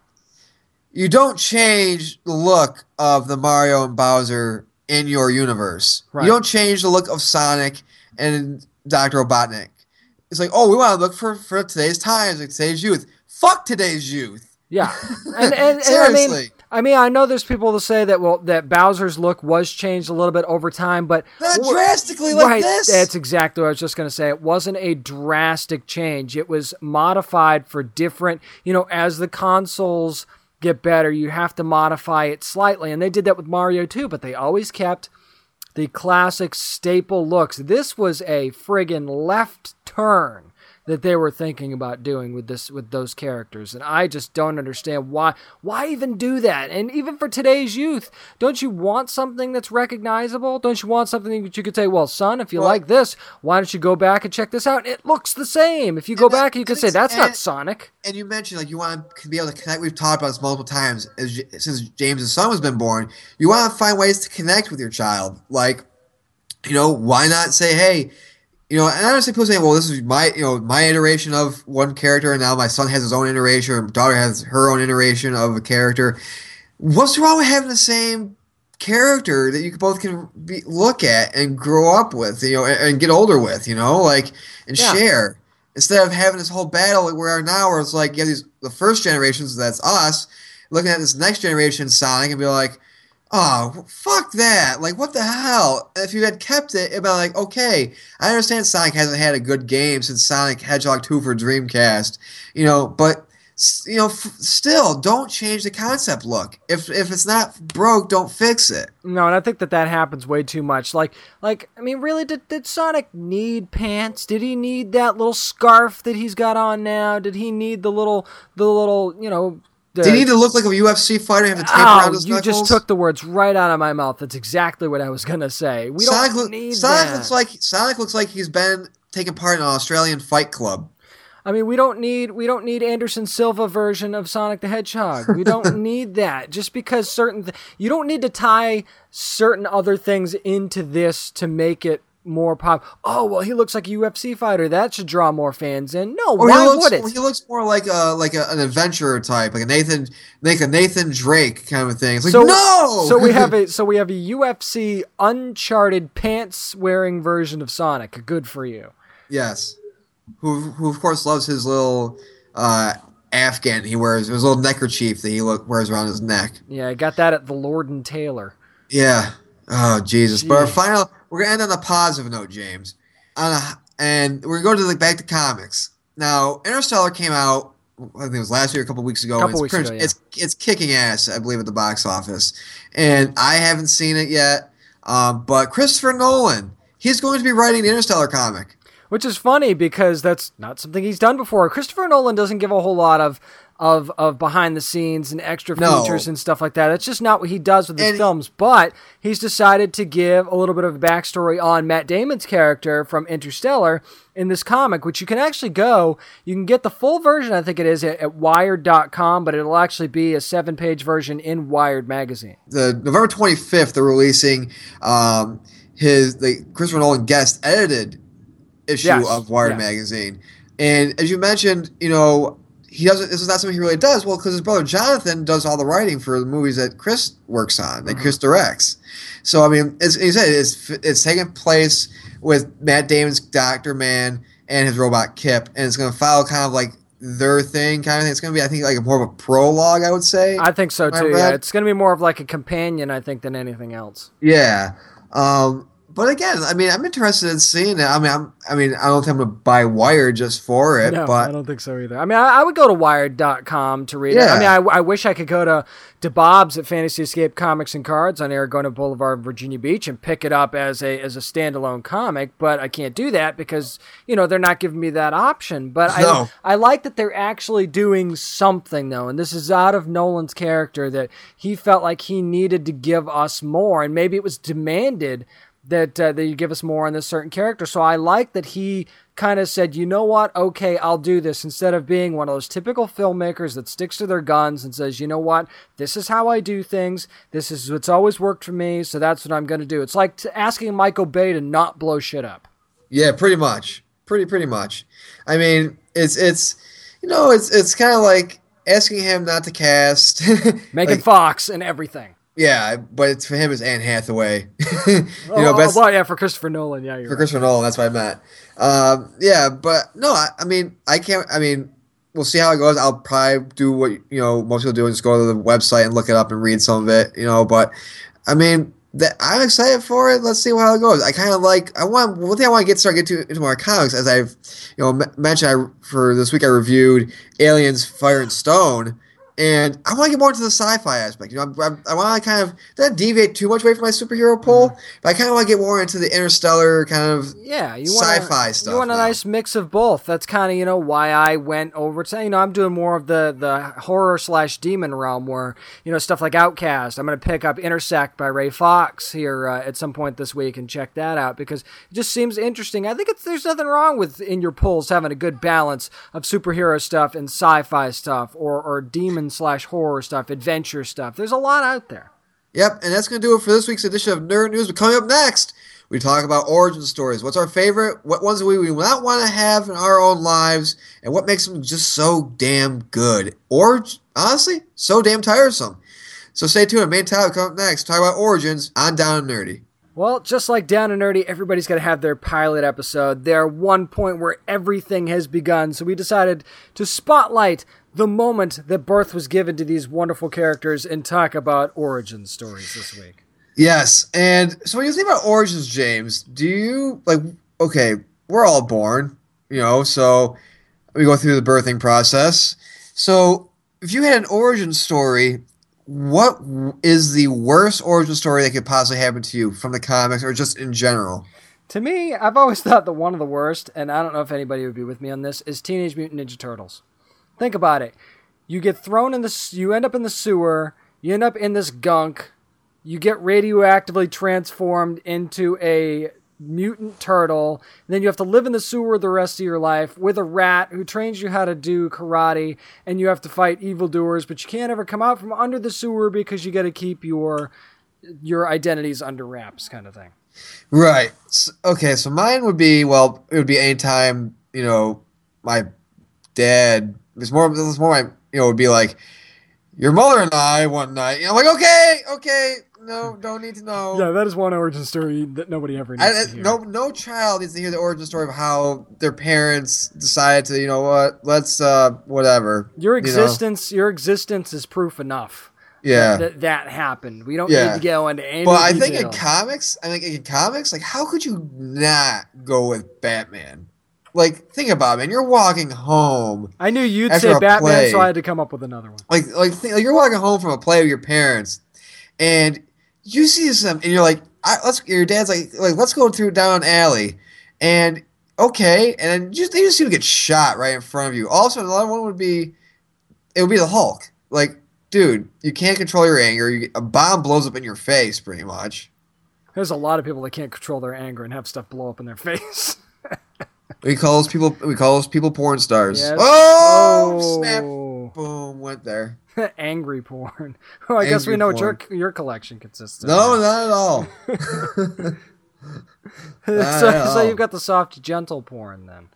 You don't change the look of the Mario and Bowser in your universe. Right. You don't change the look of Sonic and Dr. Robotnik. It's like, oh, we want to look for, for today's times, like today's youth. Fuck today's youth. yeah, (laughs) and, and, and I mean, I mean, I know there's people that say that well that Bowser's look was changed a little bit over time, but Not drastically like right, this. That's exactly what I was just going to say. It wasn't a drastic change. It was modified for different, you know, as the consoles get better, you have to modify it slightly. And they did that with Mario too, but they always kept the classic staple looks. This was a friggin' left turn that they were thinking about doing with this with those characters and I just don't understand why why even do that and even for today's youth don't you want something that's recognizable don't you want something that you could say well son if you Well- like this why don't you go back and check this out it looks the same if you go And that- back you could say that's not Sonic and you mentioned like you want to be able to connect. We've talked about this multiple times as, since James's son has been born. You want to find ways to connect with your child. Like, you know, why not say, hey, you know, and I understand people saying, "Well, this is my, you know, my iteration of one character, and now my son has his own iteration, or my daughter has her own iteration of a character." What's wrong with having the same character that you both can be, look at and grow up with, you know, and, and get older with, you know, like and Yeah. share instead of having this whole battle like we are now, where it's like, yeah, these the first generations, that's us, looking at this next generation Sonic and be like, oh, fuck that, like what the hell? If you had kept it, it'd be like, okay, I understand Sonic hasn't had a good game since Sonic Hedgehog 2 for Dreamcast, you know, but. You know, f- still don't change the concept look. If if it's not broke, don't fix it. No, and I think that that happens way too much. Like, like I mean, really, did, did Sonic need pants? Did he need that little scarf that he's got on now? Did he need the little, the little, you know? The, Did he need to look like a UFC fighter and have tape Oh, around his you knuckles? just took the words right out of my mouth. That's exactly what I was gonna say. We Sonic, don't need Sonic that. looks like Sonic looks like he's been taking part in an Australian fight club. I mean, we don't need we don't need Anderson Silva version of Sonic the Hedgehog. We (laughs) don't need that. Just because certain th- you don't need to tie certain other things into this to make it more pop. Oh well, he looks like a UFC fighter. That should draw more fans in. No, Or why he looks, would it? He looks more like a like a, an adventurer type, like a Nathan, like a Nathan Drake kind of thing. It's like so no. So we have a so we have a UFC Uncharted pants wearing version of Sonic. Good for you. yes, who who of course loves his little uh, Afghan he wears, his little neckerchief that he look, wears around his neck. Yeah, I got that at the Lord and Taylor. Yeah. Oh Jesus! But our final, we're gonna end on a positive note, James. A, and we're going to go to the back to comics. Now, Interstellar came out. I think it was last year, a couple weeks ago. Couple and weeks it's ago, It's it's kicking ass, I believe, at the box office. And I haven't seen it yet. Um, but Christopher Nolan, he's going to be writing the Interstellar comic. Which is funny because that's not something he's done before. Christopher Nolan doesn't give a whole lot of of of behind the scenes and extra No. features and stuff like that. That's just not what he does with his And- films. But he's decided to give a little bit of a backstory on Matt Damon's character from Interstellar in this comic, which you can actually go. You can get the full version, I think it is, at, at Wired.com, but it'll actually be a seven page version in Wired magazine. the November 25th, they're releasing um, his the Christopher Nolan guest edited issue Yes, of Wired yes. magazine. And as you mentioned, you know, he doesn't. This is not something he really does. Well, because his brother Jonathan does all the writing for the movies that Chris works on, Mm-hmm. that Chris directs. So I mean, it's, he said it's it's taking place with Matt Damon's Doctor Mann and his robot Kip, and it's going to follow kind of like their thing, kind of thing. It's going to be, I think, like more of a prologue. I would say. I think so too. Yeah, it's going to be more of like a companion, I think, than anything else. Yeah. Um, but again, I mean, I'm interested in seeing it. I mean, I'm, I mean, I don't think I'm gonna buy Wired just for it, No, I don't think so either. I mean, I, I would go to Wired.com to read it. I mean, I, I wish I could go to, to Bob's at Fantasy Escape Comics and Cards on Aragona Boulevard, Virginia Beach, and pick it up as a as a standalone comic, but I can't do that because you know they're not giving me that option. But No. I I like that they're actually doing something though, and this is out of Nolan's character that he felt like he needed to give us more, and maybe it was demanded that uh, that you give us more on this certain character. So I like that he kind of said, you know what, okay, I'll do this instead of being one of those typical filmmakers that sticks to their guns and says, you know what, this is how I do things. This is what's always worked for me, so that's what I'm going to do. It's like t- asking Michael Bay to not blow shit up. yeah, pretty much, pretty pretty much. I mean, it's it's you know, it's it's kind of like asking him not to cast. (laughs) Megan Like, Fox and everything. Yeah, but it's for him it's Anne Hathaway. (laughs) you Oh, know, oh, best well, yeah, for Christopher Nolan, yeah, you're for right. Christopher Nolan. That's what I meant. Um, yeah, but no, I, I mean, I can't. I mean, we'll see how it goes. I'll probably do what you know most people do and just go to the website and look it up and read some of it. You know, but I mean, that I'm excited for it. Let's see how it goes. I kind of like. I want one thing I want to get start get to into more comics as I've you know m- mentioned. I for this week I reviewed Aliens: Fire and Stone. And I want to get more into the sci-fi aspect. You know, I, I, I want to kind of not deviate too much away from my superhero pull, but I kind of want to get more into the interstellar kind of Yeah, you want sci-fi stuff You want a now. nice mix of both. That's kind of you know why I went over to you know I'm doing more of the the horror slash demon realm where you know stuff like Outcast. I'm gonna pick up Intersect by Ray Fawkes here uh, at some point this week and check that out because it just seems interesting. I think it's there's nothing wrong with in your pulls having a good balance of superhero stuff and sci-fi stuff or or demon slash horror stuff, adventure stuff. There's a lot out there. Yep, and that's going to do it for this week's edition of Nerd News. But coming up next, We talk about origin stories. What's our favorite? What ones do we, we not want to have in our own lives? And what makes them just so damn good? Or, honestly, so damn tiresome. So stay tuned. Main topic come up next. Talk about origins on Down and Nerdy. Well, just like Down and Nerdy, everybody's got to have their pilot episode, their one point where everything has begun. So we decided to spotlight the moment that birth was given to these wonderful characters and talk about origin stories this week. Yes, and so when you think about origins, James, do you like? Okay, we're all born, you know, so we go through the birthing process. So if you had an origin story, what is the worst origin story that could possibly happen to you from the comics or just in general? To me, I've always (laughs) thought that one of the worst, and I don't know if anybody would be with me on this, is Teenage Mutant Ninja Turtles. Think about it. You get thrown in the, you end up in the sewer, you end up in this gunk, you get radioactively transformed into a mutant turtle. Then you have to live in the sewer the rest of your life with a rat who trains you how to do karate, and you have to fight evildoers, but you can't ever come out from under the sewer because you got to keep your your identities under wraps, kind of thing. Right. Okay. So mine would be well, it would be anytime you know my dad. It's more. It's more my you know it would be like your mother and I one night. You know, like okay, okay, no, (laughs) don't need to know. Yeah, that is one origin story that nobody ever needs I, to hear. No, no child needs to hear the origin story of how their parents decided to, you know what, let's uh, whatever. Your existence, you know? your existence is proof enough. Yeah, that that happened. We don't yeah. need to go into any. But I think in comics, I think in comics, like how could you not go with Batman? Like, think about it, man. You're walking home. I knew you'd say Batman, play. so I had to come up with another one. Like, like, think, like you're walking home from a play with your parents, and you see some, and you're like, let's. Your dad's like, like, let's go through down an alley, and okay, and then just they just seem to get shot right in front of you. Also, another one would be, it would be the Hulk. Like, dude, you can't control your anger. You, a bomb blows up in your face, pretty much. There's a lot of people that can't control their anger and have stuff blow up in their (laughs) face. We call those people. We call those people porn stars. Yes. Oh, oh, snap! Boom! Went there. (laughs) angry porn. (laughs) Well, I angry guess we know porn. what your your collection consists of. No, not at all. (laughs) not so, at so you've got the soft, gentle porn then.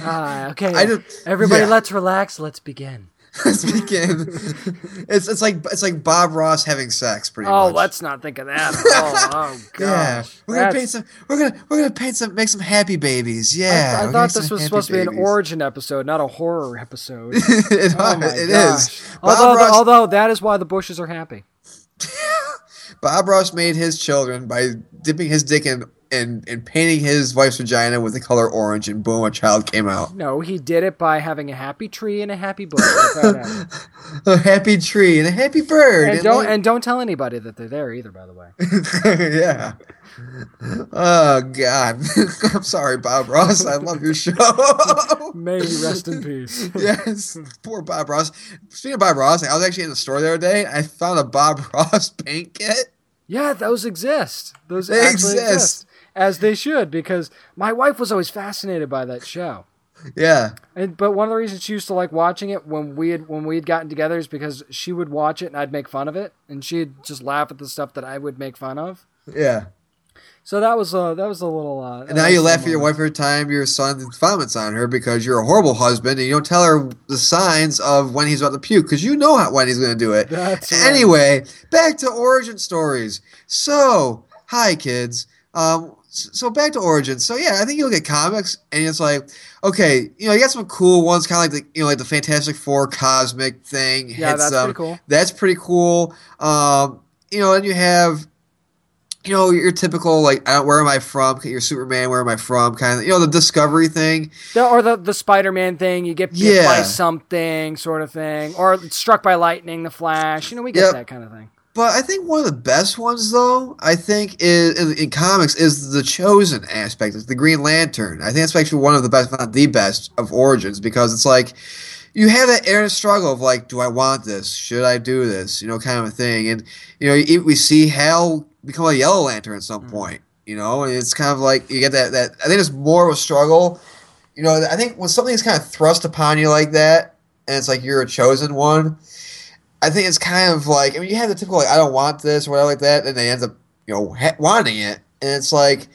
Ah, okay. Just, Everybody, yeah. let's relax. Let's begin. (laughs) let's begin. it's it's like it's like Bob Ross having sex, pretty oh, much. Oh, let's not think of that. (laughs) oh, oh gosh. Yeah, we're gonna paint some. We're gonna we're gonna paint some. Make some happy babies. Yeah. I, I thought this was supposed babies. to be an origin episode, not a horror episode. it (laughs) oh it is. Oh, although, Ross, although that is why the Bushes are happy. Bob Ross made his children by dipping his dick in and, and painting his wife's vagina with the color orange, and boom, a child came out. No, he did it by having a happy tree and a happy bird. (laughs) a happy tree and a happy bird. And, and don't like... and don't tell anybody that they're there either. By the way. (laughs) yeah. Oh God, (laughs) I'm sorry, Bob Ross. I love your show. May he rest in peace. yes, poor Bob Ross. Speaking of Bob Ross, I was actually in the store the other day. I found a Bob Ross paint kit. Yeah, those exist. Those they exist. exist as they should, because my wife was always fascinated by that show. Yeah. And but one of the reasons she used to like watching it when we had when we had gotten together is because she would watch it and I'd make fun of it, and she'd just laugh at the stuff that I would make fun of. Yeah. So that was a that was a little. Uh, and now you laugh at your wife every time your son vomits on her because you're a horrible husband and you don't tell her the signs of when he's about to puke because you know how, when he's going to do it. (laughs) That's anyway, right. back to origin stories. So, hi kids. Um, so back to origins. So yeah, I think you look at comics and it's like, okay, you know, you got some cool ones, kind of like the you know, like the Fantastic Four cosmic thing. Yeah, that's pretty cool. That's pretty cool. Um, you know, and you have, you know, your typical like, where am I from? Your Superman, where am I from? Kind of, you know, the Discovery thing, the, or the the Spider Man thing. You get bit yeah. by something, sort of thing, or struck by lightning, the Flash. You know, we get yep. that kind of thing. But I think one of the best ones, though, I think is in, in, comics is the chosen aspect, the Green Lantern. I think that's actually one of the best, not the best, of origins because it's like you have that inner struggle of like, do I want this? Should I do this? You know, kind of a thing. And you know, we see Hal become a Yellow Lantern at some mm-hmm. point. You know, and it's kind of like you get that. That I think it's more of a struggle. You know, I think when something's kind of thrust upon you like that, and it's like you're a chosen one I think it's kind of like I mean you have the typical like I don't want this or whatever like that, and they end up you know ha- wanting it, and it's like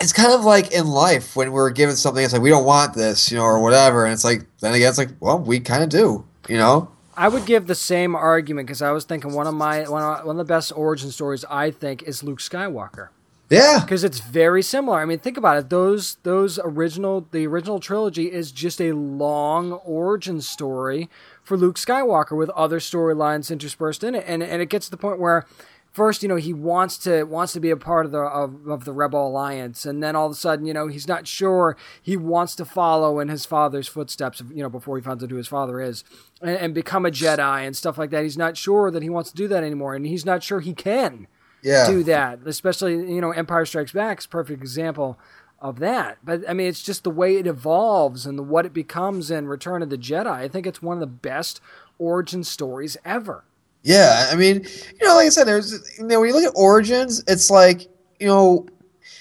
it's kind of like in life when we're given something, it's like we don't want this, you know, or whatever, and it's like then again, it's like well, we kind of do, you know. I would give the same argument because I was thinking one of my one of, one of the best origin stories I think is Luke Skywalker. Yeah, because it's very similar. I mean, think about it. Those those original the original trilogy is just a long origin story for Luke Skywalker with other storylines interspersed in it, and and it gets to the point where first, you know, he wants to wants to be a part of the of, of, the Rebel Alliance, and then all of a sudden, you know, he's not sure he wants to follow in his father's footsteps. You know, before he finds out who his father is, and, and become a Jedi and stuff like that. He's not sure that he wants to do that anymore, and he's not sure he can yeah. do that. Especially, you know, Empire Strikes Back is a perfect example of that. But I mean, it's just the way it evolves and the, what it becomes in Return of the Jedi. I think it's one of the best origin stories ever. Yeah, I mean, you know, like I said, there's you know when you look at origins, it's like you know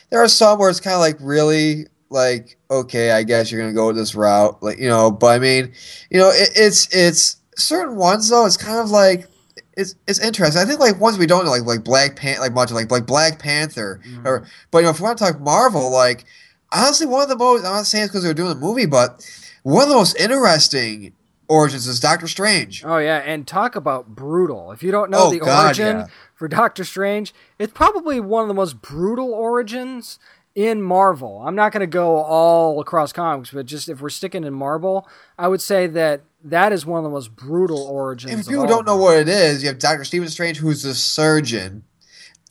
there are some where it's kind of like really like okay, I guess you're gonna go this route, like you know, but I mean, you know, it, it's it's certain ones though. It's kind of like it's it's interesting. I think like ones we don't know, like like Black Pan, like much like like Black Panther, mm-hmm. or but you know if we want to talk Marvel, like honestly, one of the most I'm not saying it's because they're doing the movie, but one of the most interesting origins is Doctor Strange. Oh yeah, and talk about brutal. If you don't know oh, the God, origin yeah. for Doctor Strange, it's probably one of the most brutal origins in Marvel. I'm not going to go all across comics, but just if we're sticking in Marvel, I would say that that is one of the most brutal origins. If people don't know what it is, you have Doctor Stephen Strange, who's a surgeon,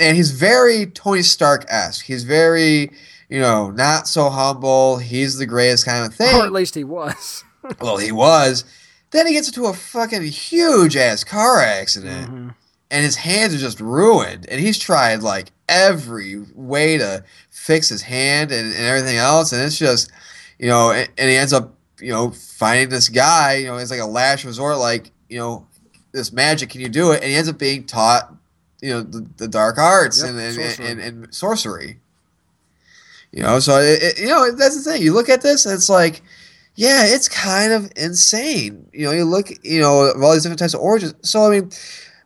and he's very Tony Stark esque. He's very, you know, not so humble. He's the greatest kind of (laughs) thing. Or at least he was. (laughs) well, he was. Then he gets into a fucking huge ass car accident, mm-hmm. And his hands are just ruined. And he's tried like every way to fix his hand and, and everything else, and it's just, you know, and, and he ends up, you know, finding this guy. You know, it's like a last resort, like you know, this magic. Can you do it? And he ends up being taught, you know, the, the dark arts yep, and, and, sorcery. And, and, sorcery. You know, so it, it, you know that's the thing. You look at this, and it's like yeah, it's kind of insane. You know, you look, you know, all these different types of origins. So, I mean,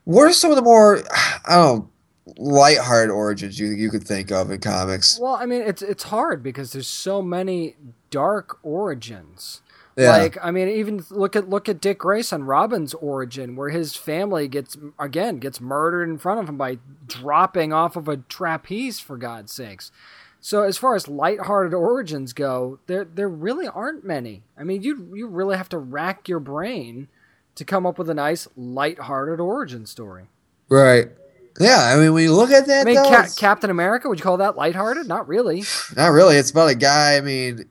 what are some of the more, I don't know, lighthearted origins you you could think of in comics? Well, I mean, it's it's hard because there's so many dark origins. Yeah. Like, I mean, even look at look at Dick Grayson, Robin's origin, where his family gets again gets murdered in front of him by dropping off of a trapeze. For God's sakes, so as far as lighthearted origins go, there there really aren't many. I mean, you you really have to rack your brain to come up with a nice light-hearted origin story. Right. Yeah, I mean, when you look at that, I mean, though, Ca- Captain America, would you call that lighthearted? Not really. Not really. It's about a guy. I mean,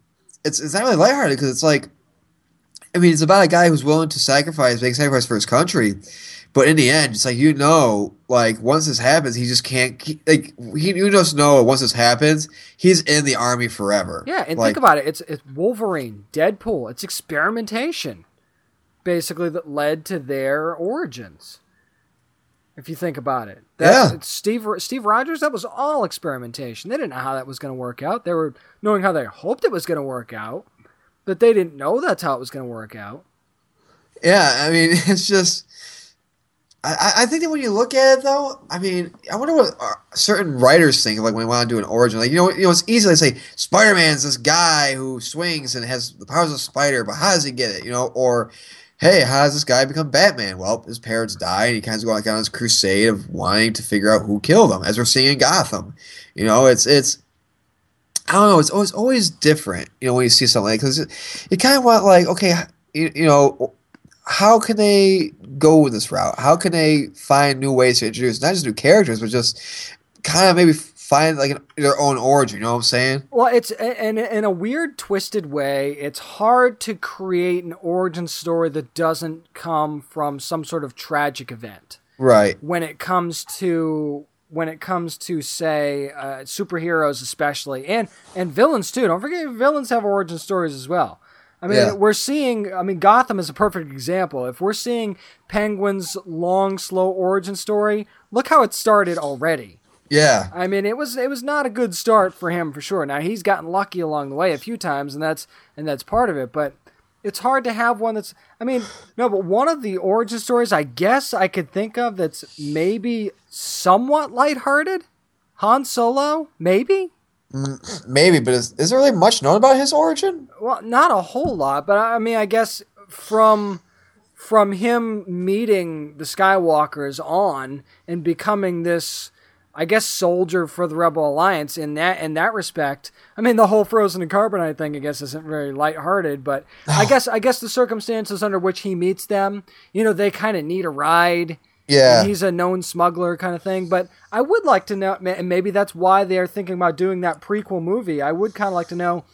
it's it's not really lighthearted because it's like, I mean, it's about a guy who's willing to sacrifice, make sacrifice for his country, but in the end, it's like you know, like once this happens, he just can't. Like he, you just know once this happens, he's in the army forever. Yeah, and like, think about it. It's it's Wolverine, Deadpool. It's experimentation, basically that led to their origins. If you think about it, That's, yeah. Steve Steve Rogers, that was all experimentation. They didn't know how that was going to work out. They were knowing how they hoped it was going to work out, but they didn't know that's how it was going to work out. Yeah, I mean, (laughs) it's just I, I think that when you look at it, though, I mean, I wonder what uh, certain writers think like when they want to do an origin. Like, you know, you know, it's easy to say Spider Man's this guy who swings and has the powers of Spider, but how does he get it? You know, or hey, how does this guy become Batman? Well, his parents die, and he kind of goes like on this crusade of wanting to figure out who killed him, as we're seeing in Gotham. You know, it's it's I don't know, it's always always different. You know, when you see something like because you kind of want like okay, you, you know how can they go with this route? How can they find new ways to introduce not just new characters, but just kind of maybe find like their own origin? You know what I'm saying? Well, it's in in a weird, twisted way. It's hard to create an origin story that doesn't come from some sort of tragic event. Right. When it comes to when it comes to say uh, superheroes, especially and and villains too. Don't forget, villains have origin stories as well. I mean, yeah. we're seeing. I mean, Gotham is a perfect example. If we're seeing Penguin's long, slow origin story, look how it started already. Yeah. I mean, it was it was not a good start for him for sure. Now he's gotten lucky along the way a few times, and that's and that's part of it. But it's hard to have one that's. I mean, no, but one of the origin stories I guess I could think of that's maybe somewhat lighthearted Han Solo, maybe. Maybe, but is, is there really much known about his origin? Well, not a whole lot, but I mean, I guess from from him meeting the Skywalkers on and becoming this, I guess, soldier for the Rebel Alliance in that in that respect. I mean, the whole frozen and carbonite thing, I guess, isn't very lighthearted, but I guess I guess the circumstances under which he meets them, you know, they kind of need a ride. Yeah. And he's a known smuggler kind of thing. But I would like to know, and maybe that's why they're thinking about doing that prequel movie. I would kind of like to know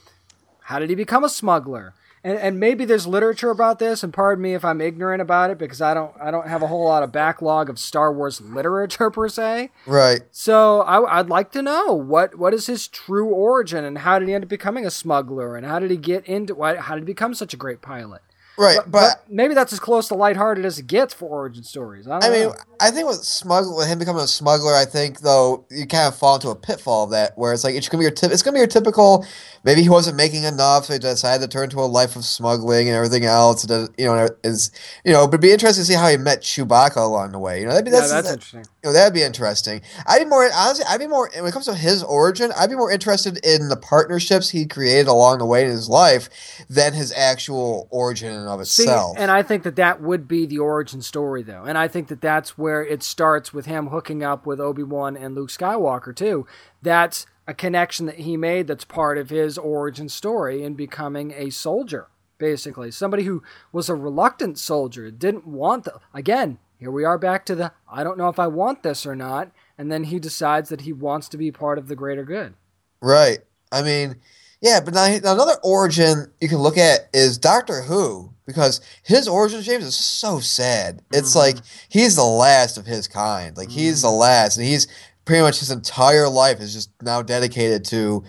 how did he become a smuggler? And, and maybe there's literature about this, and pardon me if I'm ignorant about it because I don't I don't have a whole lot of backlog of Star Wars literature per se. Right. So I, would like to know what what is his true origin, and how did he end up becoming a smuggler, and how did he get into why how did he become such a great pilot? Right, But, but, maybe that's as close to lighthearted as it gets for origin stories. I, don't I mean, know. I think with smuggler, with him becoming a smuggler, I think though you kind of fall into a pitfall of that, where it's like it's gonna be your tip. It's gonna be your typical. Maybe he wasn't making enough, so he decided to turn to a life of smuggling and everything else. And, you know, is you know, but it'd be interesting to see how he met Chewbacca along the way. You know, that'd be yeah, that's, that's that- interesting. You know, that'd be interesting. I'd be more honestly. I'd be more when it comes to his origin. I'd be more interested in the partnerships he created along the way in his life than his actual origin of See, itself. and I think that that would be the origin story, though, and I think that that's where it starts with him hooking up with Obi Wan and Luke Skywalker too. That's a connection that he made. That's part of his origin story in becoming a soldier, basically somebody who was a reluctant soldier, didn't want the. Again, here we are back to the I don't know if I want this or not, and then he decides that he wants to be part of the greater good. Right. I mean, yeah, but now, now another origin you can look at is Doctor Who because his origin, James, is so sad. It's Mhm. like he's the last of his kind. Like he's the last, and he's pretty much his entire life is just now dedicated to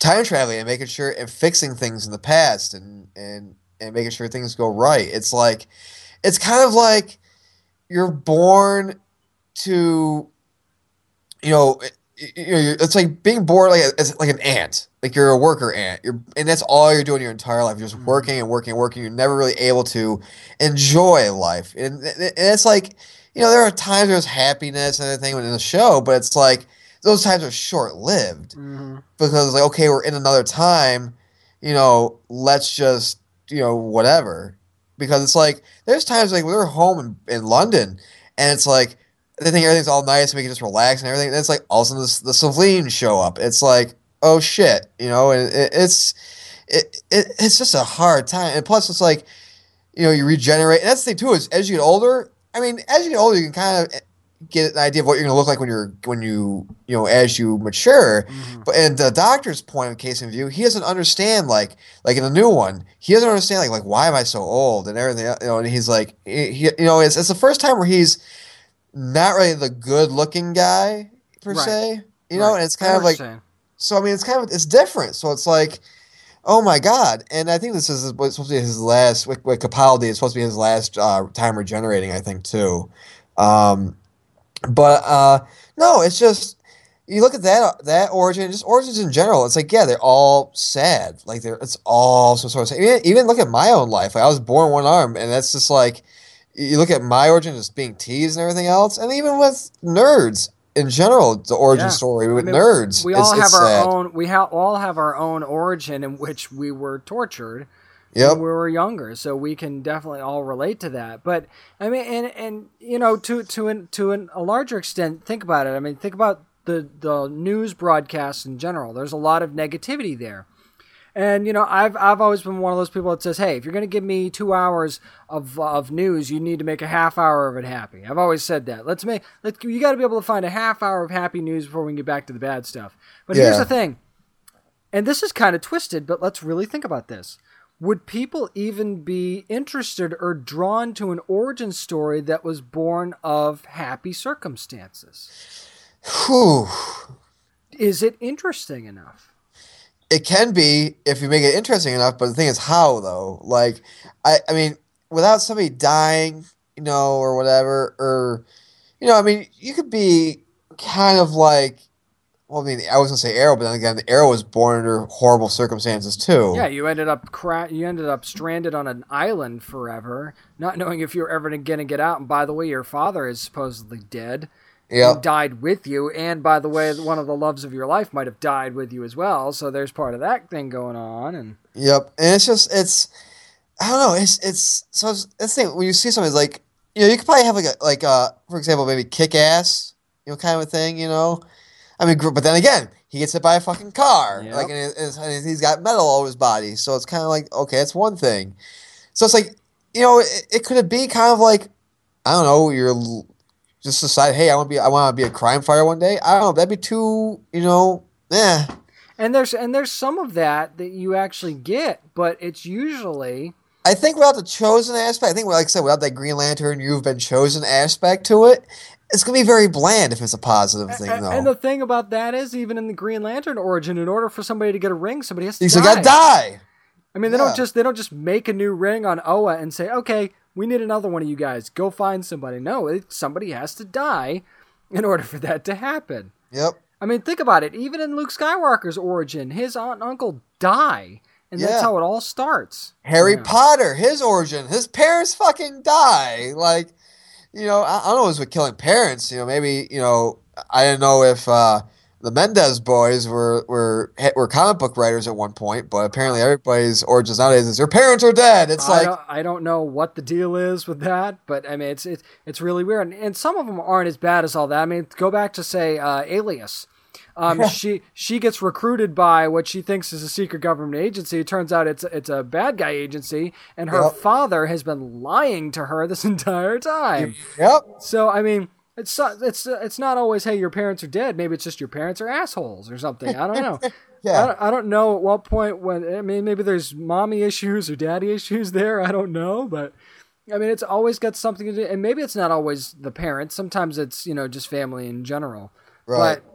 time traveling and making sure and fixing things in the past and and and making sure things go right. It's like it's kind of like you're born to you know you know, it's like being born like as like an ant. Like you're a worker ant. You're and that's all you're doing your entire life you're just Mhm. working and working and working. You're never really able to enjoy life. And, and it's like you know there are times there's happiness and everything in the show but it's like those times are short-lived Mm-hmm. because like okay we're in another time you know let's just you know whatever because it's like there's times like we were home in, in london and it's like they think everything's all nice and we can just relax and everything and it's like all of a sudden the, the Slitheen show up. It's like oh shit you know and it, it's it, it it's just a hard time. And plus it's like you know you regenerate. And that's the thing too is as you get older i mean as you get older you can kind of get an idea of what you're going to look like when you're when you you know as you mature Mm-hmm. but and the doctor's point of case in view, he doesn't understand like like in the new one, he doesn't understand like like why am I so old and everything. You know, and he's like he, you know it's it's the first time where he's not really the good looking guy per Right. se. You know, Right. and it's kind of like so. I mean, it's kind of it's different. So it's like. Oh my God! And I think this is supposed to be his last. With, with Capaldi, it's supposed to be his last uh, time regenerating. I think too. Um, but uh, no, it's just you look at that that origin, just origins in general. It's like yeah, they're all sad. Like they're it's all some sort of sad. Even, even look at my own life. Like I was born one arm, and that's just like you look at my origin as being teased and everything else, and even with nerds in general, the origin Yeah. story with I mean, nerds. We it's- all have it's our sad. own. We ha- all have our own origin in which we were tortured Yep. when we were younger, so we can definitely all relate to that. But I mean, and and you know, to to an, to an, a larger extent, think about it. I mean, think about the the news broadcasts in general. There's a lot of negativity there. And you know, I've I've always been one of those people that says, "Hey, if you're going to give me two hours of of news, you need to make a half hour of it happy." I've always said that. Let's make let you got to be able to find a half hour of happy news before we can get back to the bad stuff. But here's the thing, and this is kind of twisted, but let's really think about this. Would people even be interested or drawn to an origin story that was born of happy circumstances? Whew. Is it interesting enough? It can be if you make it interesting enough, but the thing is how though. Like I I mean, without somebody dying, you know, or whatever, or you know, I mean, you could be kind of like well, I mean, I was gonna say Arrow, but then again, the Arrow was born under horrible circumstances too. Yeah, you ended up cra- you ended up stranded on an island forever, not knowing if you're ever going to get out. And by the way, your father is supposedly dead, Yep. died with you. And by the way, one of the loves of your life might have died with you as well. So there's part of that thing going on. And Yep, and it's just it's I don't know. It's it's so it's, thing when you see something it's like you know you could probably have like a like uh for example maybe kick ass you know kind of a thing you know. I mean, but then again, he gets hit by a fucking car, Yep. like, and, it- and he's got metal all over his body. So it's kind of like, okay, it's one thing. So it's like, you know, it, it could be kind of like, I don't know, you're just decide, hey, I want to be, I want to be a crime fighter one day. I don't know, that'd be too, you know, eh. and there's and there's some of that that you actually get, but it's usually I think without the chosen aspect, I think, like I said, without that Green Lantern, you've been chosen aspect to it, it's gonna be very bland if it's a positive thing, A- though. And the thing about that is, even in the Green Lantern origin, in order for somebody to get a ring, somebody has to die. gotta die. I mean, they Yeah. don't just they don't just make a new ring on Oa and say, "Okay, we need another one of you guys. Go find somebody." No, it, somebody has to die in order for that to happen. Yep. I mean, think about it. Even in Luke Skywalker's origin, his aunt and uncle die, and that's how it all starts. Harry Yeah. Potter, his origin, his parents fucking die. Like, you know, I, I don't know it was with killing parents. You know, maybe you know, I didn't know if uh, the Mendez boys were were were comic book writers at one point, but apparently everybody's origins nowadays is their parents are dead. It's I, like, don't, I don't know what the deal is with that, but I mean, it's it's, it's really weird, and, and some of them aren't as bad as all that. I mean, go back to say uh, Alias. Um, she she gets recruited by what she thinks is a secret government agency. It turns out it's it's a bad guy agency, and her Yep. father has been lying to her this (laughs) entire time. yep, So I mean, it's not- it's it's not always hey your parents are dead. Maybe it's just your parents are assholes or something. I don't know. (laughs) I, yeah, don't, I don't know at what point when I mean maybe there's mommy issues or daddy issues there. I don't know, but I mean it's always got something to do, and maybe it's not always the parents. Sometimes it's you know just family in general. right. But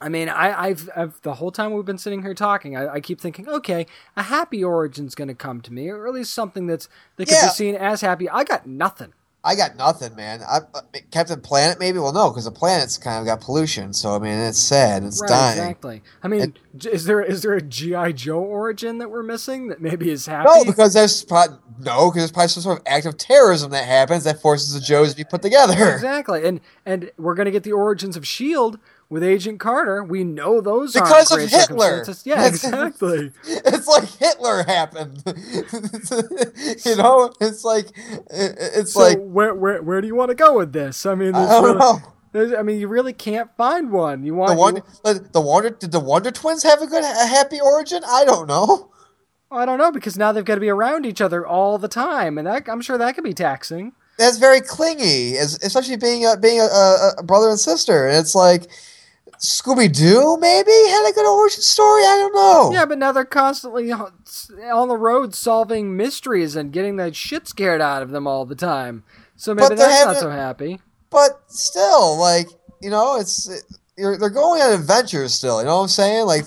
I mean, I, I've, I've the whole time we've been sitting here talking, I, I keep thinking, okay, a happy origin's going to come to me, or at least something that's that can Yeah. be seen as happy. I got nothing. I got nothing, man. I, uh, Captain Planet, maybe. Well, no, because the planet's kind of got pollution. So I mean, it's sad. It's Right, dying. exactly. I mean, j is there is there a GI Joe origin that we're missing that maybe is happy? No, because there's probably, no, because there's probably some sort of act of terrorism that happens that forces the Joes to be put together. exactly, and and we're gonna get the origins of Shield with Agent Carter. We know those Because of Hitler. Yeah, exactly. (laughs) It's like Hitler happened. (laughs) you know, it's like it's so like where where where do you want to go with this? I mean, I don't really- know. there's- I mean, you really can't find one. You want The you- one, the, Wonder, did the Wonder Twins have a good, a happy origin? I don't know. I don't know because now they've got to be around each other all the time, and that I'm sure that could be taxing. That's very clingy, especially being a, being a, a, a brother and sister. And it's like Scooby Doo maybe had a good origin story. I don't know. Yeah, but now they're constantly on the road solving mysteries and getting that shit scared out of them all the time. So maybe that's not so happy. but still, like you know, it's you're, they're going on adventures still. You know what I'm saying? Like,